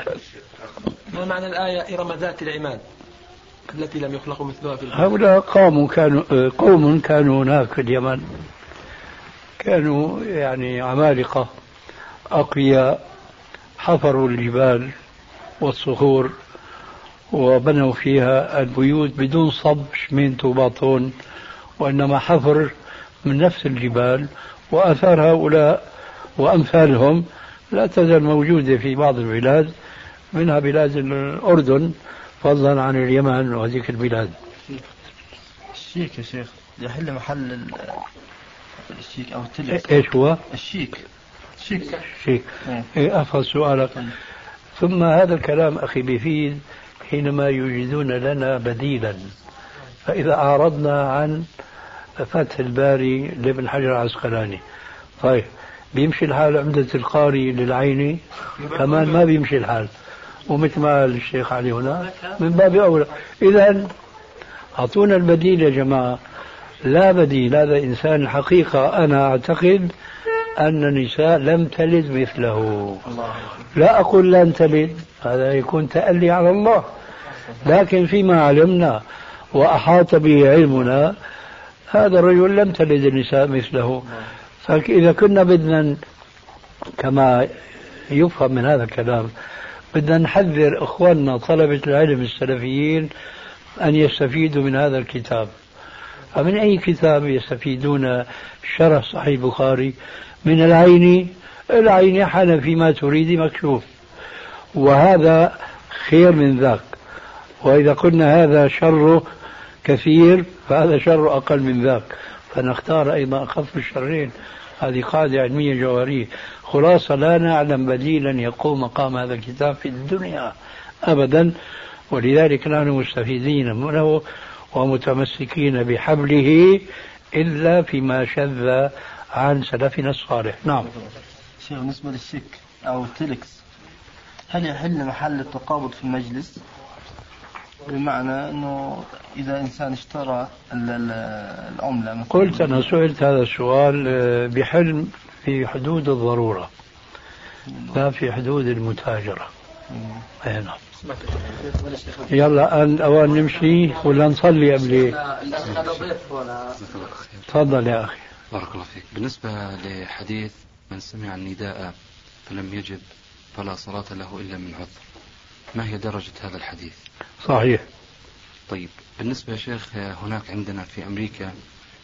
ما معنى الآية إرم ذات العماد التي لم يخلق مثلها في الأرض؟ هؤلاء قاموا كانوا آه، قوم كانوا هناك في اليمن. كانوا يعني عمالقة. أقوياء حفروا الجبال والصخور وبنوا فيها البيوت بدون صب شمينت وباطون وإنما حفر من نفس الجبال وآثار هؤلاء وأمثالهم لا تزال موجودة في بعض البلاد منها بلاد الأردن فضلا عن اليمن وهذيك البلاد. الشيك يا شيخ يحل محل الشيك أو التلك إيش هو؟ الشيك. شيك. شيك. إيه. إيه أفهم سؤالك. ثم هذا الكلام أخي بيفيد حينما يوجدون لنا بديلا. فإذا أعرضنا عن فتح الباري لابن حجر العسقلاني. طيب بيمشي الحال عمدة القاري للعيني كمان ما بيمشي الحال. ومثل ما الشيخ علي هنا من باب أولى. إذا أعطونا البديل يا جماعة. لا بديل. هذا إنسان الحقيقة أنا أعتقد أن النساء لم تلد مثله. لا أقول لن تلد هذا يكون تألي على الله. لكن فيما علمنا وأحاط به علمنا هذا الرجل لم تلد النساء مثله. فإذا كنا بدنا كما يفهم من هذا الكلام بدنا نحذر إخواننا طلبة العلم السلفيين أن يستفيدوا من هذا الكتاب. فمن أي كتاب يستفيدون؟ شرح صحيح البخاري. من العين العين حال فيما تريد مكشوف. وهذا خير من ذاك. وإذا قلنا هذا شره كثير فهذا شر أقل من ذاك. فنختار أيضا أخف الشرين. هذه قاعدة علمية جوهرية. خلاصة لا نعلم بديلا يقوم مقام هذا الكتاب في الدنيا أبدا. ولذلك نحن مستفيدين منه ومتمسكين بحبله إلا فيما شذ عن سلفنا الصالح نعم شيخ بالنسبة للشيك أو التلكس هل يحل محل التقابض في المجلس بمعنى أنه إذا إنسان اشترى ال- ال- العملة مثلا قلت أنا سئلت هذا السؤال آه، بحلم في حدود الضرورة لا في حدود المتاجرة أي نعم يلا أن أوان نمشي ولا نصلي قبل هذا ضيف ولا تفضل يا أخي بارك الله فيك. بالنسبة لحديث من سمع النداء فلم يجب فلا صلاة له إلا من عذر. ما هي درجة هذا الحديث؟ صحيح. طيب بالنسبة يا شيخ هناك عندنا في أمريكا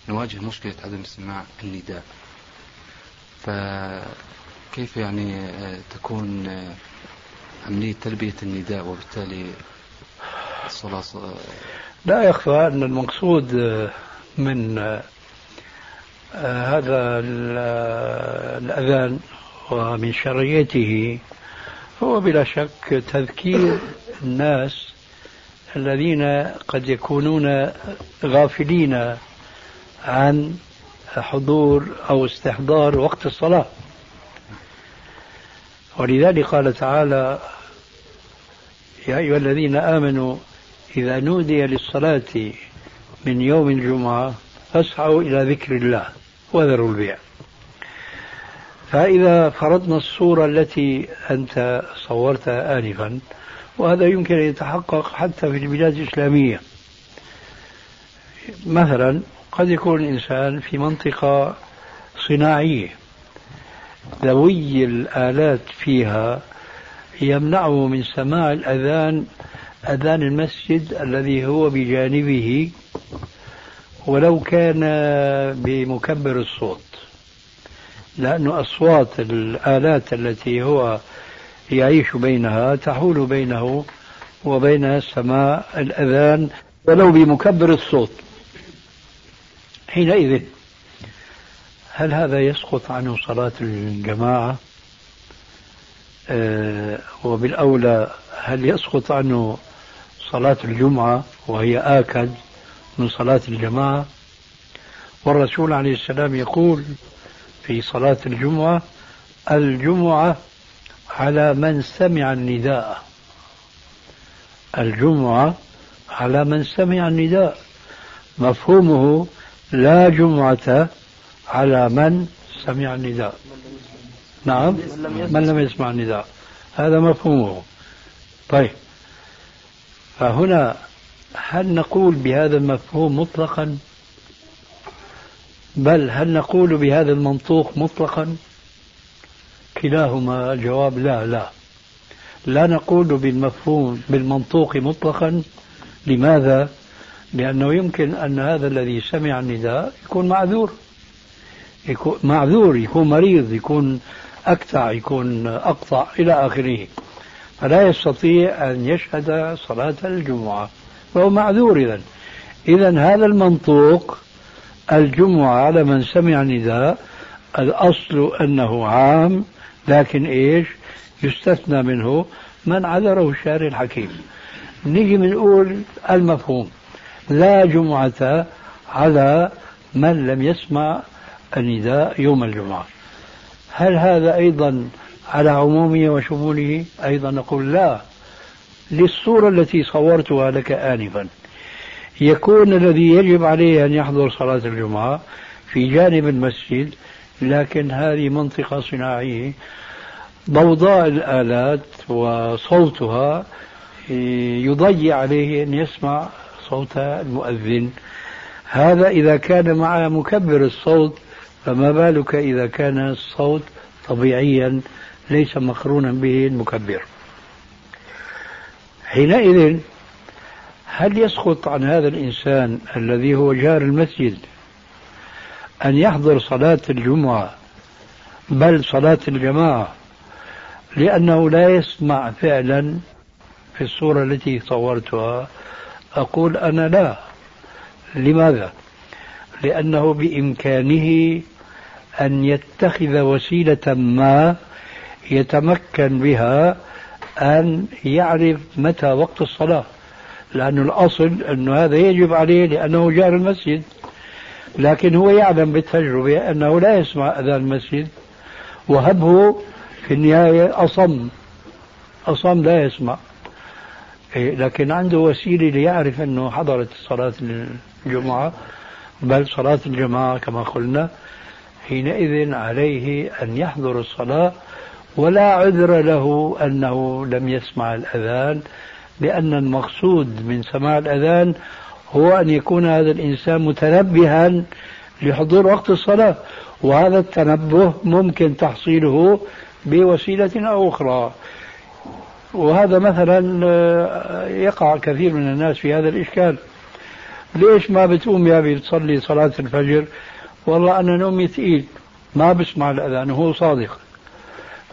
نواجه مشكلة عدم سماع النداء. فكيف يعني آه، تكون آه، عملية تلبية النداء وبالتالي الصلاة ص- لا يخفى أن المقصود آه، من آه، آه، هذا ال- آه، الأذان ومن شرعيته هو بلا شك تذكير الناس الذين قد يكونون غافلين عن حضور أو استحضار وقت الصلاة. ولذلك قال تعالى يا أيها الذين آمنوا إذا نودي للصلاة من يوم الجمعة فاسعوا إلى ذكر الله. وذروا البيع. فإذا فرضنا الصورة التي أنت صورتها آنفا وهذا يمكن أن يتحقق حتى في البلاد الإسلامية. مثلا قد يكون الإنسان في منطقة صناعية ذوي الآلات فيها يمنعه من سماع الأذان أذان المسجد الذي هو بجانبه. ولو كان بمكبر الصوت لأن أصوات الآلات التي هو يعيش بينها تحول بينه وبين سماع الأذان ولو بمكبر الصوت. حينئذ هل هذا يسقط عنه صلاة الجماعة؟ آه وبالأولى هل يسقط عنه صلاة الجمعة وهي آكد؟ من صلاة الجماعة والرسول عليه السلام يقول في صلاة الجمعة الجمعة على من سمع النداء. الجمعة على من سمع النداء. مفهومه لا جمعة على من سمع النداء. نعم من لم يسمع النداء. هذا مفهومه. طيب فهنا هل نقول بهذا المفهوم مطلقا؟ بل هل نقول بهذا المنطوق مطلقا؟ كلاهما الجواب لا لا. لا نقول بالمفهوم بالمنطوق مطلقا. لماذا؟ لأنه يمكن أن هذا الذي سمع النداء يكون معذور. يكون معذور يكون مريض يكون أكتع يكون أقطع إلى آخره. فلا يستطيع أن يشهد صلاة الجمعة. فهو معذور إذا إذا هذا المنطوق الجمعة على من سمع النداء الأصل أنه عام لكن إيش؟ يستثنى منه من عذره الشارع الحكيم. نيجي بنقول المفهوم. لا جمعة على من لم يسمع النداء يوم الجمعة. هل هذا أيضا على عمومه وشموله؟ أيضا نقول لا. للصورة التي صورتها لك آنفا. يكون الذي يجب عليه أن يحضر صلاة الجمعة في جانب المسجد لكن هذه منطقة صناعية. ضوضاء الآلات وصوتها يضيع عليه أن يسمع صوت المؤذن. هذا إذا كان مع مكبر الصوت فما بالك إذا كان الصوت طبيعيا ليس مقرونا به المكبر. حينئذ هل يسقط عن هذا الإنسان الذي هو جار المسجد أن يحضر صلاة الجمعة بل صلاة الجماعة لأنه لا يسمع فعلا في الصورة التي صورتها أقول أنا لا لماذا؟ لأنه بإمكانه أن يتخذ وسيلة ما يتمكن بها أن يعرف متى وقت الصلاة. لأن الأصل أنه هذا يجب عليه لأنه جار المسجد. لكن هو يعلم بالتجربة أنه لا يسمع أذان المسجد. وهبه في النهاية أصم. أصم لا يسمع. إيه، لكن عنده وسيلة ليعرف أنه حضرت صلاة الجمعة. بل صلاة الجماعة كما قلنا حينئذ عليه أن يحضر الصلاة ولا عذر له أنه لم يسمع الأذان لأن المقصود من سماع الأذان هو أن يكون هذا الإنسان متنبها لحضور وقت الصلاة وهذا التنبه ممكن تحصيله بوسيلة أو أخرى. وهذا مثلا آه، يقع كثير من الناس في هذا الإشكال. ليش ما بتقوم يا أبي تصلي صلاة الفجر؟ والله أنا نومي ثقيل ما بسمع الأذان وهو صادق.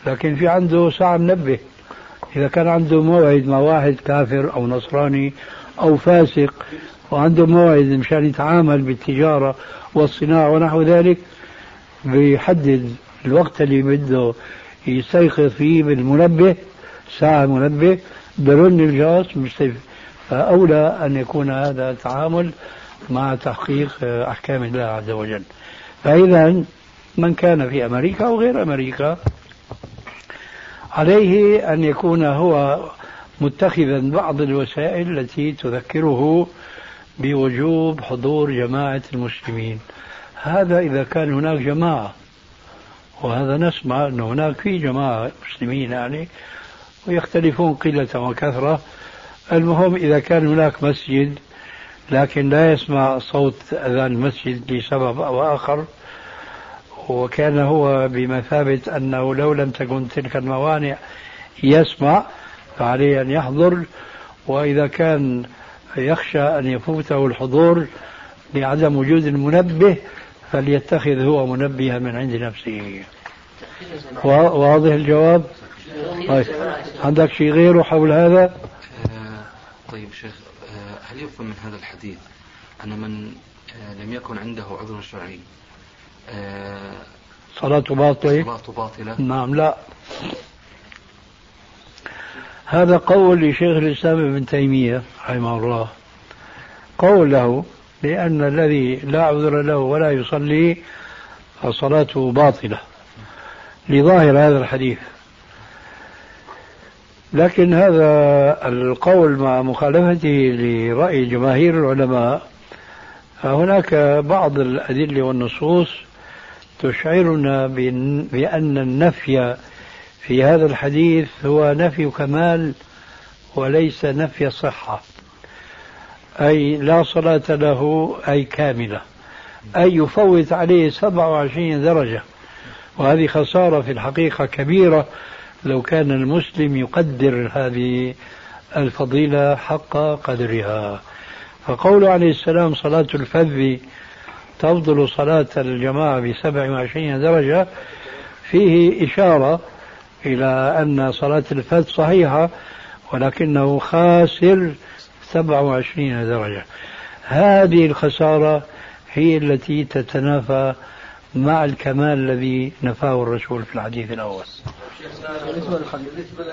لكن في عنده ساعة منبه. إذا كان عنده موعد مع واحد كافر أو نصراني أو فاسق وعنده موعد مشان يتعامل بالتجارة والصناعة ونحو ذلك بيحدد الوقت اللي بده يستيقظ فيه بالمنبه ساعة منبه برن مستيقظ فأولى أن يكون هذا تعامل مع تحقيق أحكام الله عز وجل. فإذا من كان في أمريكا أو غير أمريكا عليه أن يكون هو متخذا بعض الوسائل التي تذكره بوجوب حضور جماعة المسلمين. هذا إذا كان هناك جماعة وهذا نسمع أن هناك في جماعة مسلمين يعني ويختلفون قلة وكثرة. المهم إذا كان هناك مسجد لكن لا يسمع صوت أذان المسجد لسبب أو آخر وكان هو بمثابة أنه لو لم تكن تلك الموانع يسمع فعليه أن يحضر وإذا كان يخشى أن يفوته الحضور لعدم وجود المنبه فليتخذ هو منبها من عند نفسه. واضح الجواب؟ طيب. عندك شيء غيره حول هذا؟ آه، طيب شيخ آه، هل يفهم من هذا الحديث أن من آه، لم يكن عنده عذر شرعي صلاته باطلة؟ صلاته باطلة. نعم لا. هذا قول لشيخ الإسلام ابن تيمية رحمه الله. قول له لأن الذي لا عذر له ولا يصلي فصلاته باطلة لظاهر هذا الحديث. لكن هذا القول مع مخالفته لرأي جماهير العلماء هناك بعض الأدلة والنصوص تشعرنا بأن النفي في هذا الحديث هو نفي كمال وليس نفي صحة. أي لا صلاة له أي كاملة. أي يفوت عليه 27 درجة. وهذه خسارة في الحقيقة كبيرة. لو كان المسلم يقدر هذه الفضيلة حق قدرها. فقول عليه السلام صلاة الفذ تفضل صلاة الجماعة بسبع وعشرين درجة. فيه إشارة إلى أن صلاة الفذ صحيحة ولكنه خاسر سبع وعشرين درجة. هذه الخسارة هي التي تتنافى مع الكمال الذي نفاه الرسول في الحديث الأول. بالنسبة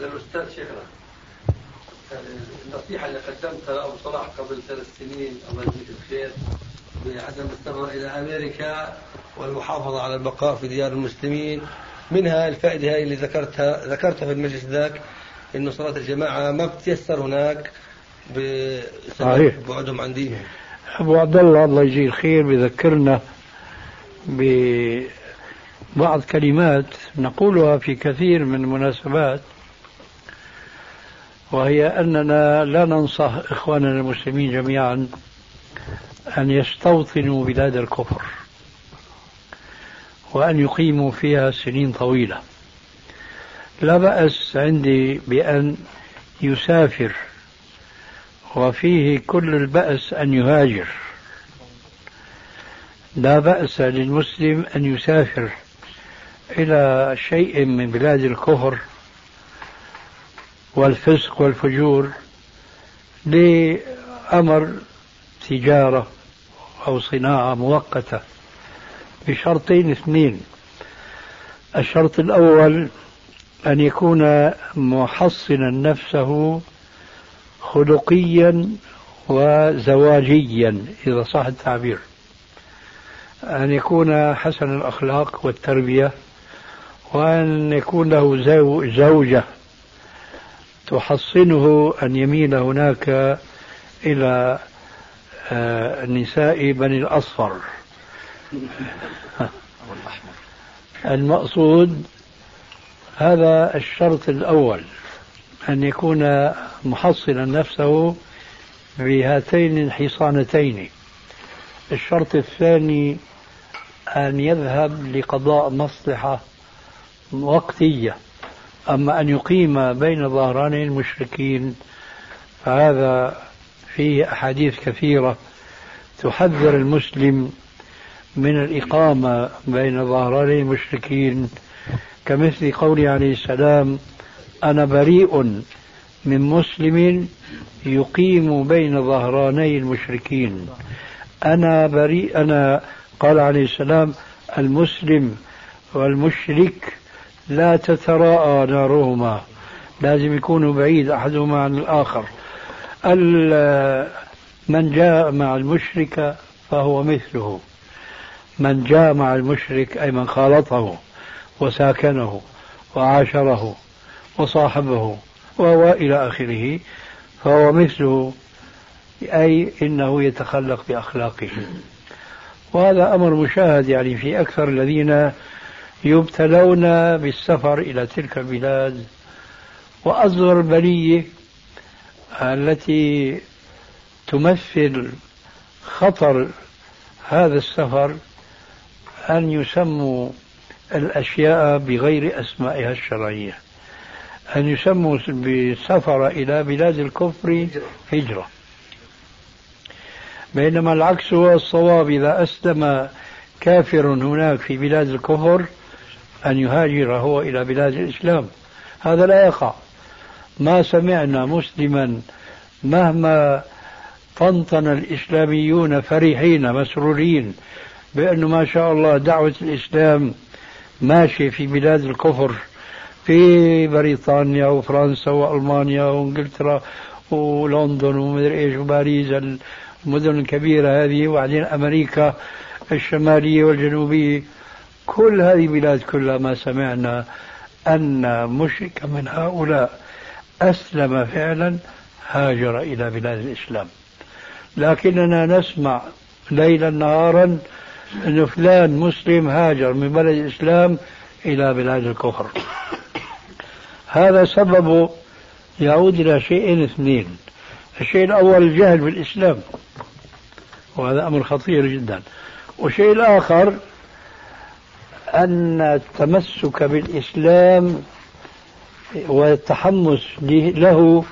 للأستاذ شيخنا النصيحة اللي قدمتها لأبو صلاح قبل ثلاث سنين الله يجزيك الخير بعدم السفر إلى أمريكا والمحافظة على البقاء في ديار المسلمين منها الفائدة هذه اللي ذكرتها ذكرتها في المجلس ذاك إنه صلاة الجماعة ما بتيسر هناك بسبب بعدهم عن دينهم. أبو عبد الله الله يجزيه الخير بذكرنا ببعض كلمات نقولها في كثير من المناسبات وهي أننا لا ننصح إخواننا المسلمين جميعا أن يستوطنوا بلاد الكفر. وأن يقيموا فيها سنين طويلة لا بأس عندي بأن يسافر وفيه كل البأس أن يهاجر لا بأس للمسلم أن يسافر إلى شيء من بلاد الكفر والفسق والفجور لأمر تجارة أو صناعة مؤقتة بشرطين اثنين. الشرط الأول أن يكون محصنا نفسه خلقيا وزواجيا إذا صح التعبير. أن يكون حسن الأخلاق والتربية وأن يكون له زوجة تحصنه أن يميل هناك إلى آه، النساء بني الأصفر. المقصود هذا الشرط الأول أن يكون محصنا نفسه بهاتين الحصانتين. الشرط الثاني أن يذهب لقضاء مصلحة وقتية. أما أن يقيم بين ظهراني المشركين فهذا فيه أحاديث كثيرة تحذر المسلم من الإقامة بين ظهراني المشركين كمثل قوله عليه السلام أنا بريء من مسلم يقيم بين ظهراني المشركين. أنا بريء أنا قال عليه السلام المسلم والمشرك لا تتراءى نارهما لازم يكونوا بعيد أحدهما عن الآخر. من جاء مع المشرك فهو مثله. من جاء مع المشرك أي من خالطه وساكنه وعاشره وصاحبه وهو إلى آخره فهو مثله أي إنه يتخلق بأخلاقه. وهذا أمر مشاهد يعني في أكثر الذين يبتلون بالسفر إلى تلك البلاد. وأصغر البلية التي تمثل خطر هذا السفر أن يسموا الأشياء بغير أسمائها الشرعية. أن يسموا بالسفر إلى بلاد الكفر هجرة. بينما العكس هو الصواب إذا أسلم كافر هناك في بلاد الكفر أن يهاجر هو إلى بلاد الإسلام. هذا لا يقع. ما سمعنا مسلما مهما طنطن الإسلاميون فرحين مسرورين بأنه ما شاء الله دعوة الإسلام ماشية في بلاد الكفر في بريطانيا وفرنسا وألمانيا وإنجلترا ولندن ومدري إيش وباريس المدن الكبيرة هذه وبعدين أمريكا الشمالية والجنوبية. كل هذه البلاد كلها ما سمعنا أن مشرك من هؤلاء أسلم فعلا هاجر إلى بلاد الإسلام. لكننا نسمع ليلا نهارا أن فلان مسلم هاجر من بلد الإسلام إلى بلاد الكفر. هذا سبب يعود إلى شيئين اثنين. الشيء الأول الجهل بالإسلام وهذا أمر خطير جدا. والشيء الآخر أن التمسك بالإسلام والتحمس له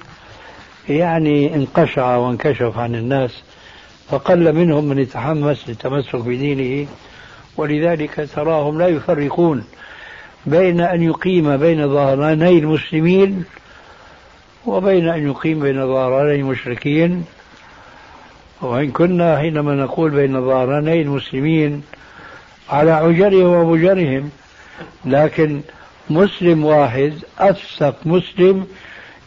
يعني انقشع وانكشف عن الناس فقل منهم من يتحمس للتمسك بدينه ولذلك تراهم لا يفرقون بين أن يقيم بين ظهراني المسلمين وبين أن يقيم بين ظهراني المشركين. وإن كنا حينما نقول بين ظهراني المسلمين على عجرهم وبجرهم لكن مسلم واحد أفسق مسلم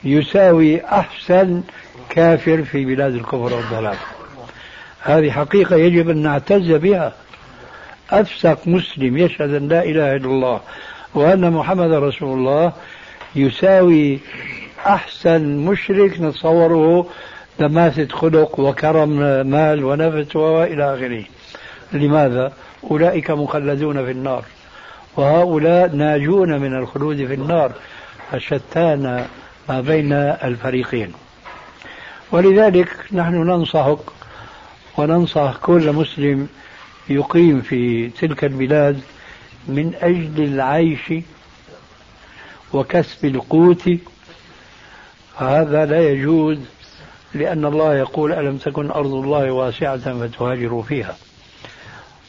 يساوي أحسن كافر في بلاد الكفر والضلال. هذه حقيقة يجب أن نعتز بها. أفسق مسلم يشهد أن لا إله إلا الله وأن محمد رسول الله يساوي أحسن مشرك نتصوره دماثة خلق وكرم مال ونفس وإلى آخره. لماذا؟ أولئك مخلدون في النار. وهؤلاء ناجون من الخلود في النار فشتان ما بين الفريقين. ولذلك نحن ننصحك وننصح كل مسلم يقيم في تلك البلاد من أجل العيش وكسب القوت. فهذا لا يجوز لأن الله يقول ألم تكن أرض الله واسعة فتهاجروا فيها.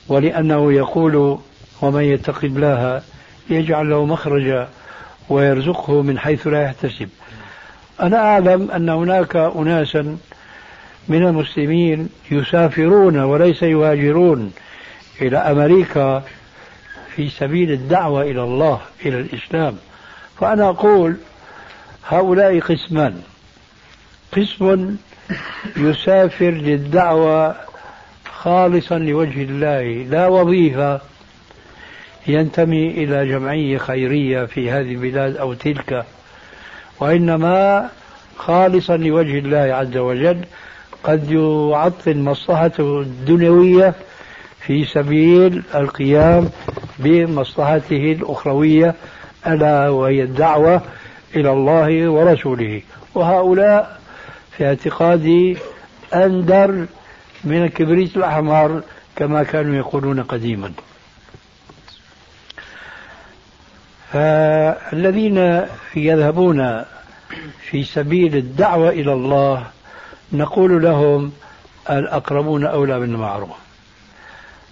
ولأنه يقول ومن يتق الله يجعل له مخرجا ويرزقه من حيث لا يحتسب. أنا أعلم أن هناك أناسا من المسلمين يسافرون وليس يهاجرون إلى أمريكا في سبيل الدعوة إلى الله إلى الإسلام. فأنا أقول هؤلاء قسمان. قسم يسافر للدعوة خالصا لوجه الله لا وظيفة ينتمي إلى جمعية خيرية في هذه البلاد أو تلك وإنما خالصا لوجه الله عز وجل قد يعطل مصلحته الدنيوية في سبيل القيام بمصلحته الأخروية ألا وهي الدعوة إلى الله ورسوله. وهؤلاء في اعتقادي أندر من الكبريت الأحمر كما كانوا يقولون قديما. فالذين يذهبون في سبيل الدعوة إلى الله نقول لهم الأقربون أولى بالمعروف.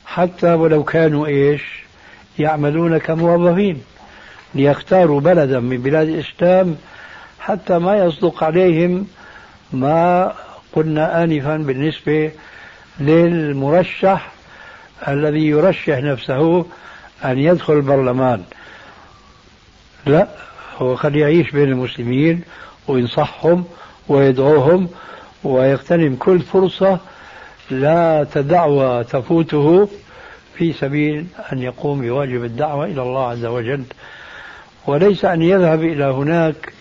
حتى ولو كانوا إيش؟ يعملون كموظفين ليختاروا بلدا من بلاد الإسلام حتى ما يصدق عليهم ما قلنا آنفا بالنسبة للمرشح الذي يرشح نفسه أن يدخل البرلمان. لا هو قد يعيش بين المسلمين وينصحهم ويدعوهم ويغتنم كل فرصة لا تدعوى تفوته في سبيل أن يقوم بواجب الدعوة إلى الله عز وجل. وليس أن يذهب إلى هناك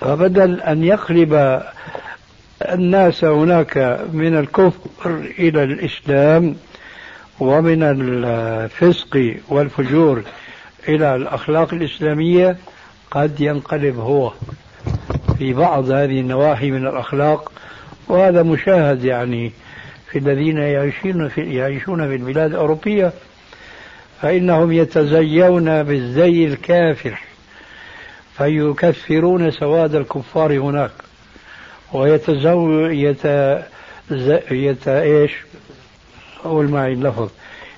فبدل أن يقلب الناس هناك من الكفر إلى الإسلام ومن الفسق والفجور إلى الأخلاق الإسلامية قد ينقلب هو في بعض هذه النواحي من الأخلاق وهذا مشاهد يعني في الذين يعيشون في يعيشون في البلاد الأوروبية فإنهم يتزيون بالزي الكافر فيكفرون سواد الكفار هناك ويتزو يت... يت... إيش؟ قول معي اللفظ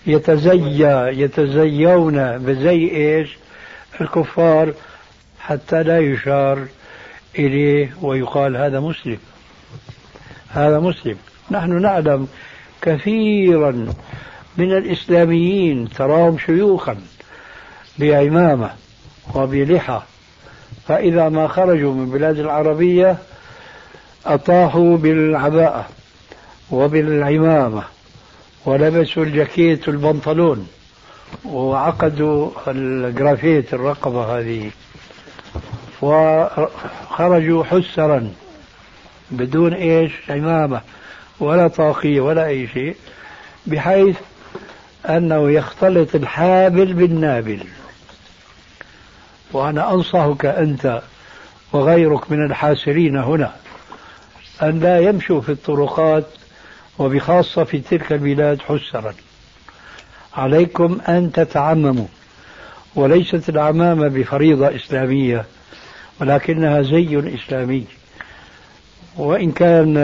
يتزي يتزيون بزي إيش؟ الكفار حتى لا يشار إليه ويقال هذا مسلم. هذا مسلم. نحن نعلم كثيرا من الإسلاميين تراهم شيوخا بعمامه وبلحى. فإذا ما خرجوا من بلاد العربية أطاحوا بالعباءة وبالعمامة. ولبسوا الجاكيت والبنطلون وعقدوا الجرافيت الرقبة هذه. وخرجوا حسرا بدون إيش؟ عمامة ولا طاقية ولا أي شيء بحيث أنه يختلط الحابل بالنابل. وأنا أنصحك أنت وغيرك من الحاسرين هنا أن لا يمشوا في الطرقات وبخاصة في تلك البلاد حسرا. عليكم أن تتعمموا. وليست العمامة بفريضة إسلامية ولكنها زي إسلامي. وإن كان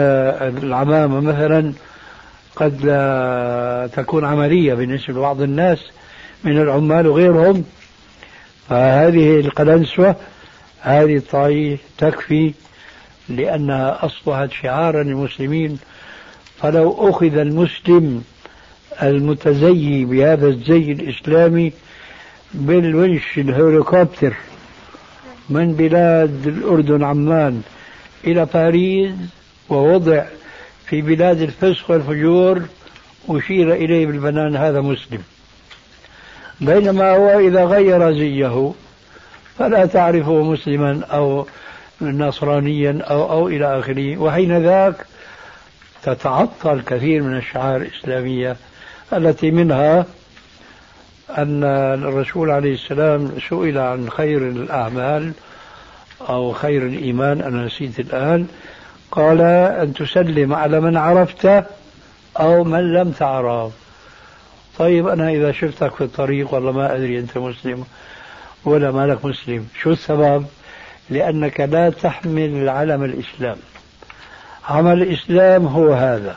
العمامة مثلا قد لا تكون عملية بالنسبة لبعض الناس من العمال وغيرهم فهذه القلنسوة هذه الطاقية تكفي لأنها أصبحت شعارا للمسلمين فلو أخذ المسلم المتزيي بهذا الزي الإسلامي بالونش الهليكوبتر من بلاد الأردن عمان إلى باريس ووضع في بلاد الفسق والفجور أشير إليه بالبنان هذا مسلم. بينما هو إذا غير زيه فلا تعرفه مسلما أو نصرانيا أو أو إلى آخره. وحين ذاك تتعطل كثير من الشعائر الإسلامية التي منها أن الرسول عليه السلام سئل عن خير الأعمال أو خير الإيمان أنا نسيت الآن. قال أن تسلم على من عرفت أو من لم تعرف. طيب أنا إذا شفتك في الطريق والله ما أدري أنت مسلم ولا مالك مسلم شو السبب؟ لأنك لا تحمل علم الإسلام. عمل الإسلام هو هذا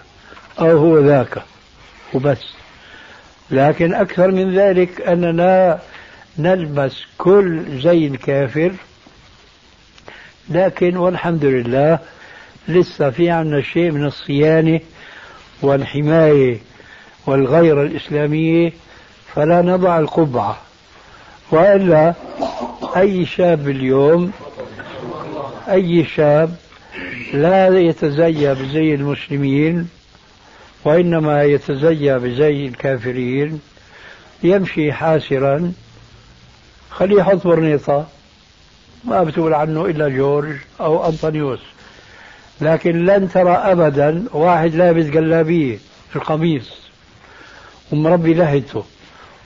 أو هو ذاك وبس. لكن أكثر من ذلك أننا نلبس كل زي الكافر لكن والحمد لله لسه في عنا شيء من الصيانة والحماية والغيرة الإسلامية فلا نضع القبعة. وإلا أي شاب اليوم أي شاب لا يتزيى بزي المسلمين وإنما يتزيى بزي الكافرين. يمشي حاسرا. خليه يحط برنيطة ما بتقول عنه إلا جورج أو أنطونيوس. لكن لن ترى أبدا واحد لابس جلابية في القميص. ومربي لهته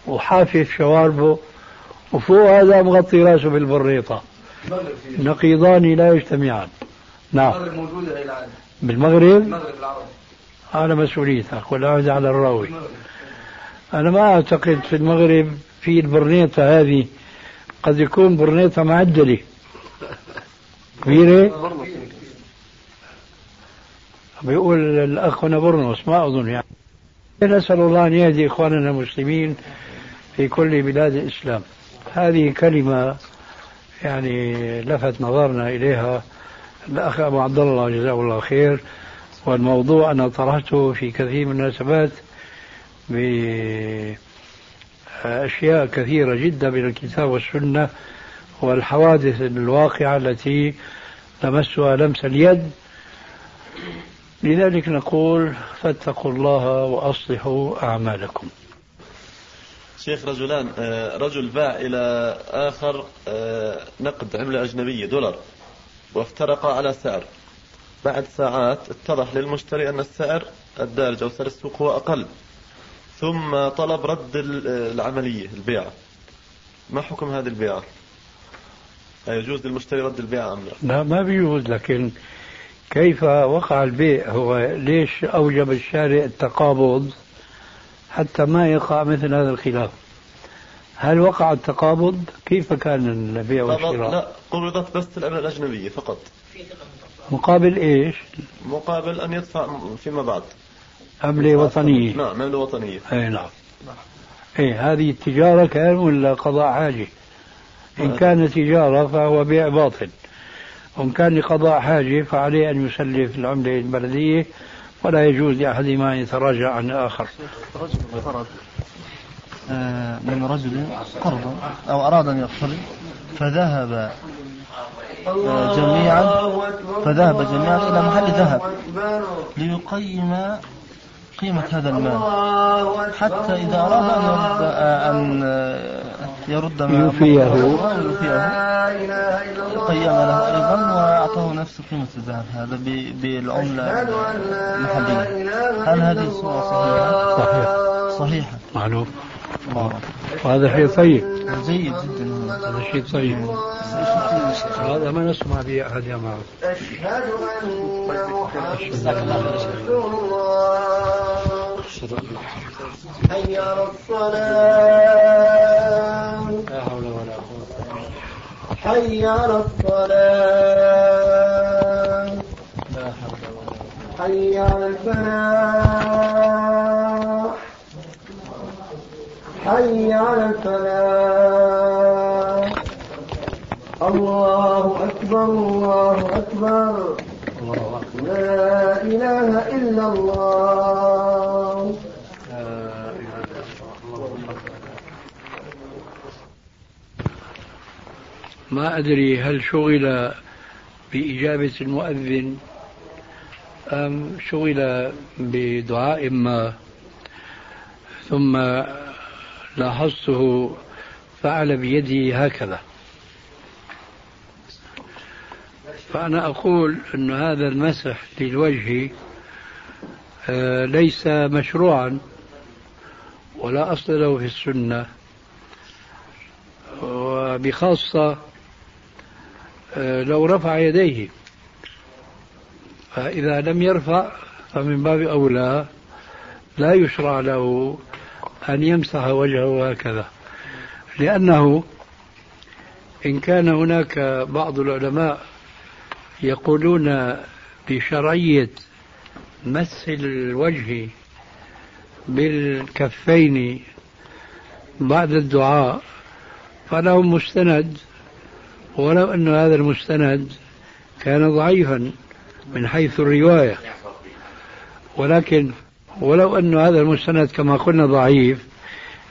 وحافف شواربه وفوق هذا مغطي راسه بالبريطة. نقيضان لا يجتمعان. نعم. موجودة بالمغرب؟ المغرب العربي. على مسؤوليتك والعودة على الراوي. أنا ما أعتقد في المغرب في البرنيطة هذه. قد يكون برنيطة معدلة. كبيرة؟ بيقول الأخ هنا برنس ما أظن يعني. نسأل الله أن يهدي إخواننا المسلمين في كل بلاد الإسلام. هذه كلمة يعني لفت نظرنا إليها. الأخ أبو عبد الله جزاه الله خير. والموضوع أنا طرحته في كثير من المناسبات بأشياء كثيرة جدا من الكتاب والسنة والحوادث الواقعة التي لمسها لمس اليد. لذلك نقول فاتقوا الله وأصلحوا أعمالكم. شيخ رجلان آه، رجل باع إلى آخر آه، نقد عملة أجنبية دولار. وافترقا على سعر. بعد ساعات اتضح للمشتري أن السعر الدارج أو سعر السوق هو أقل. ثم طلب رد العملية البيعة ما حكم هذه البيعة يجوز للمشتري رد البيعة أم لا؟ لا ما بيجوز لكن كيف وقع البيع؟ هو ليش أوجب الشارع التقابض حتى ما يقع مثل هذا الخلاف؟ هل وقع التقابض؟ كيف كان البيع والشراء لا قبضت بس العملة الأجنبية فقط. مقابل إيش؟ مقابل أن يدفع فيما بعد. عملة وطنية نعم عملة وطنية أي نعم. إيه هذه التجارة كان ولا قضاء حاجة؟ إن كان تجارة فهو بيع باطل. وإن كان لقضاء حاجة فعليه أن يسلف العملة البلدية ولا يجوز لأحدهما أن يتراجع عن الآخر. من رجل قرضا أو أراد أن يقترض فذهب آه، جميعا فذهب جميعا إلى محل ذهب ليقيم قيمة هذا المال. حتى إذا أراد أن يرد ما يوفيه. يوفيه. قيم له أيضا وأعطاه نفس قيمة الذهب هذا ب- بالعملة المحلية. هل هذه الصورة صحيحة؟ صحيح. صحيحة. معلوم. وهذا شيء طيب. جيد جدا هذا. شيء طيب. هذا ما نسمع به أحد يا معه أشهد أن محمدا رسول الله. حي على الصلاة. لا حول ولا قوة. حي على الصلاة. لا حول ولا قوة. حي على الفلاح. حي على الفلاح. الله أكبر الله أكبر. لا إله إلا الله. ما أدري هل شغل بإجابة المؤذن أم شغل بدعاء ما. ثم لاحظته فعل بيده هكذا. فأنا أقول أن هذا المسح للوجه آه، ليس مشروعا ولا أصل له في السنة. وبخاصة آه، لو رفع يديه. فإذا لم يرفع فمن باب أولى لا يشرع له أن يمسح وجهه هكذا. لأنه إن كان هناك بعض العلماء يقولون بشرعية مس الوجه بالكفين بعد الدعاء فلهم مستند ولو أن هذا المستند كان ضعيفا من حيث الرواية. ولكن ولو أن هذا المستند كما قلنا ضعيف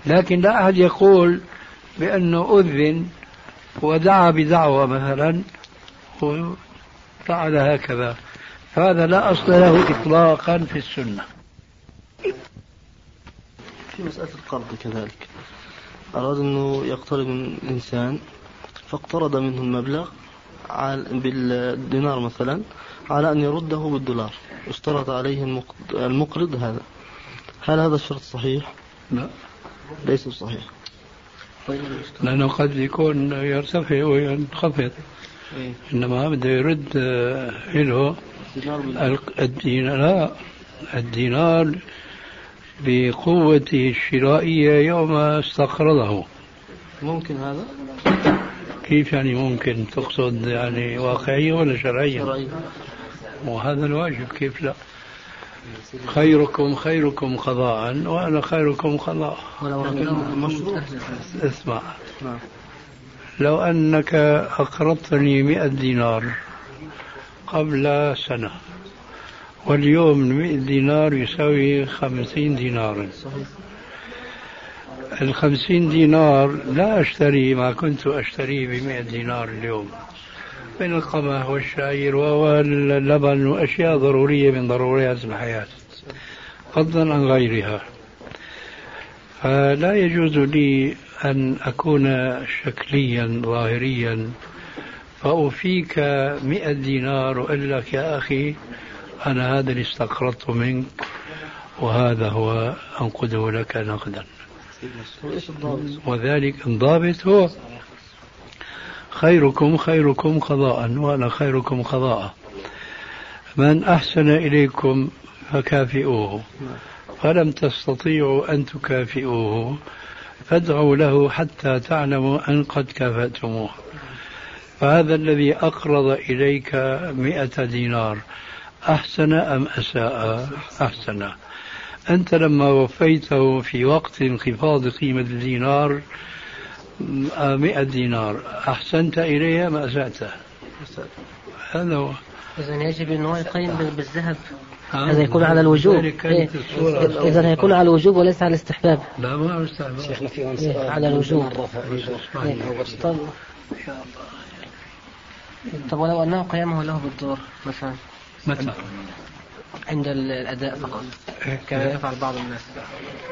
لكن لا أحد يقول بأنه أذن ودعا بدعوة مثلا وفعل هكذا. هذا لا أصل له إطلاقا في السنة. في مسألة القرض كذلك. أراد أنه يقترض من إنسان فاقترض منه المبلغ بالدينار مثلا على أن يرده بالدولار. اشترط عليه المق- المقرض هذا. هل هذا الشرط صحيح؟ لا. ليس صحيح. لأنه قد يكون يرتفع وينخفض. إيه. إنما بده يرد آه، له الدينار لا الدينار بقوته الشرائية يوم استقرضه. ممكن هذا؟ كيف يعني ممكن؟ تقصد يعني واقعية ولا شرعية؟ شرعي وهذا الواجب كيف لا؟ خيركم خيركم قضاء وأنا خيركم قضاء. اسمع. لو أنك أقرضتني مئة دينار قبل سنة واليوم مئة دينار يساوي خمسين دينارا الخمسين دينار لا أشتري ما كنت أشتريه بمئة دينار اليوم. من القمح والشعير واللبن وأشياء ضرورية من ضروريات الحياة فضلا عن غيرها فلا يجوز لي أن أكون شكليا ظاهريا فأوفيك مئة دينار وأقول لك يا أخي أنا هذا اللي استقرضته منك وهذا هو أنقذه لك نقدا؟ وذلك الضابط هو خيركم خيركم قضاء وأنا خيركم قضاء. من أحسن إليكم فكافئوه. فلم تستطيعوا أن تكافئوه. فادعوا له حتى تعلموا أن قد كافأتموه. فهذا الذي أقرض إليك مئة دينار. أحسن أم أساء؟ أحسن. أنت لما وفيته في وقت انخفاض قيمة الدينار مئة دينار. أحسنت إليها ما أسأت هذا هو. إذا يجب أن هو يقيم بال- بالذهب. هذا يكون على الوجوب. إيه. إذا يكون على الوجوب وليس على الاستحباب. لا ما أستعمل شيخنا في إيه. على الوجوب. إيه. طب طب ولو أنه قيامه له بالدور مثلا. متى؟ عند الأداء فقط. كما يفعل بعض الناس.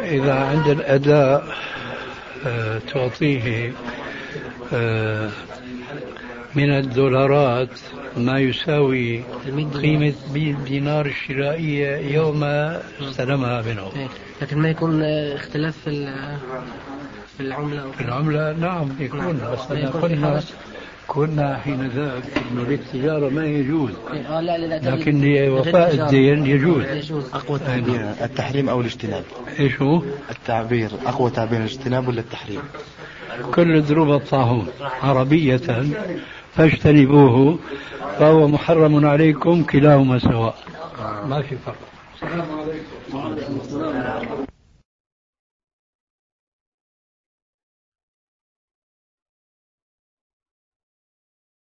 إذا عند الأداء تعطيه آه، من الدولارات ما يساوي قيمة الدينار الشرائية يوم استلمها منه إيه. لكن ما يكون آه، اختلاف في ال- في العملة في العملة نعم يكون نعم. بس أنا قلنا. كنا حين ذاك انه للتجارة ما يجوز. إيه، آه لا لا لا لكن لوفاء الدين يجوز. يجوز. أقوى تعبير التحريم أو الاجتناب؟ إيش هو؟ التعبير. أقوى تعبير الاجتناب ولا التحريم؟ كل دروب الطاعون عربية. فاجتنبوه. فهو محرم عليكم كلاهما سواء. ما في فرق.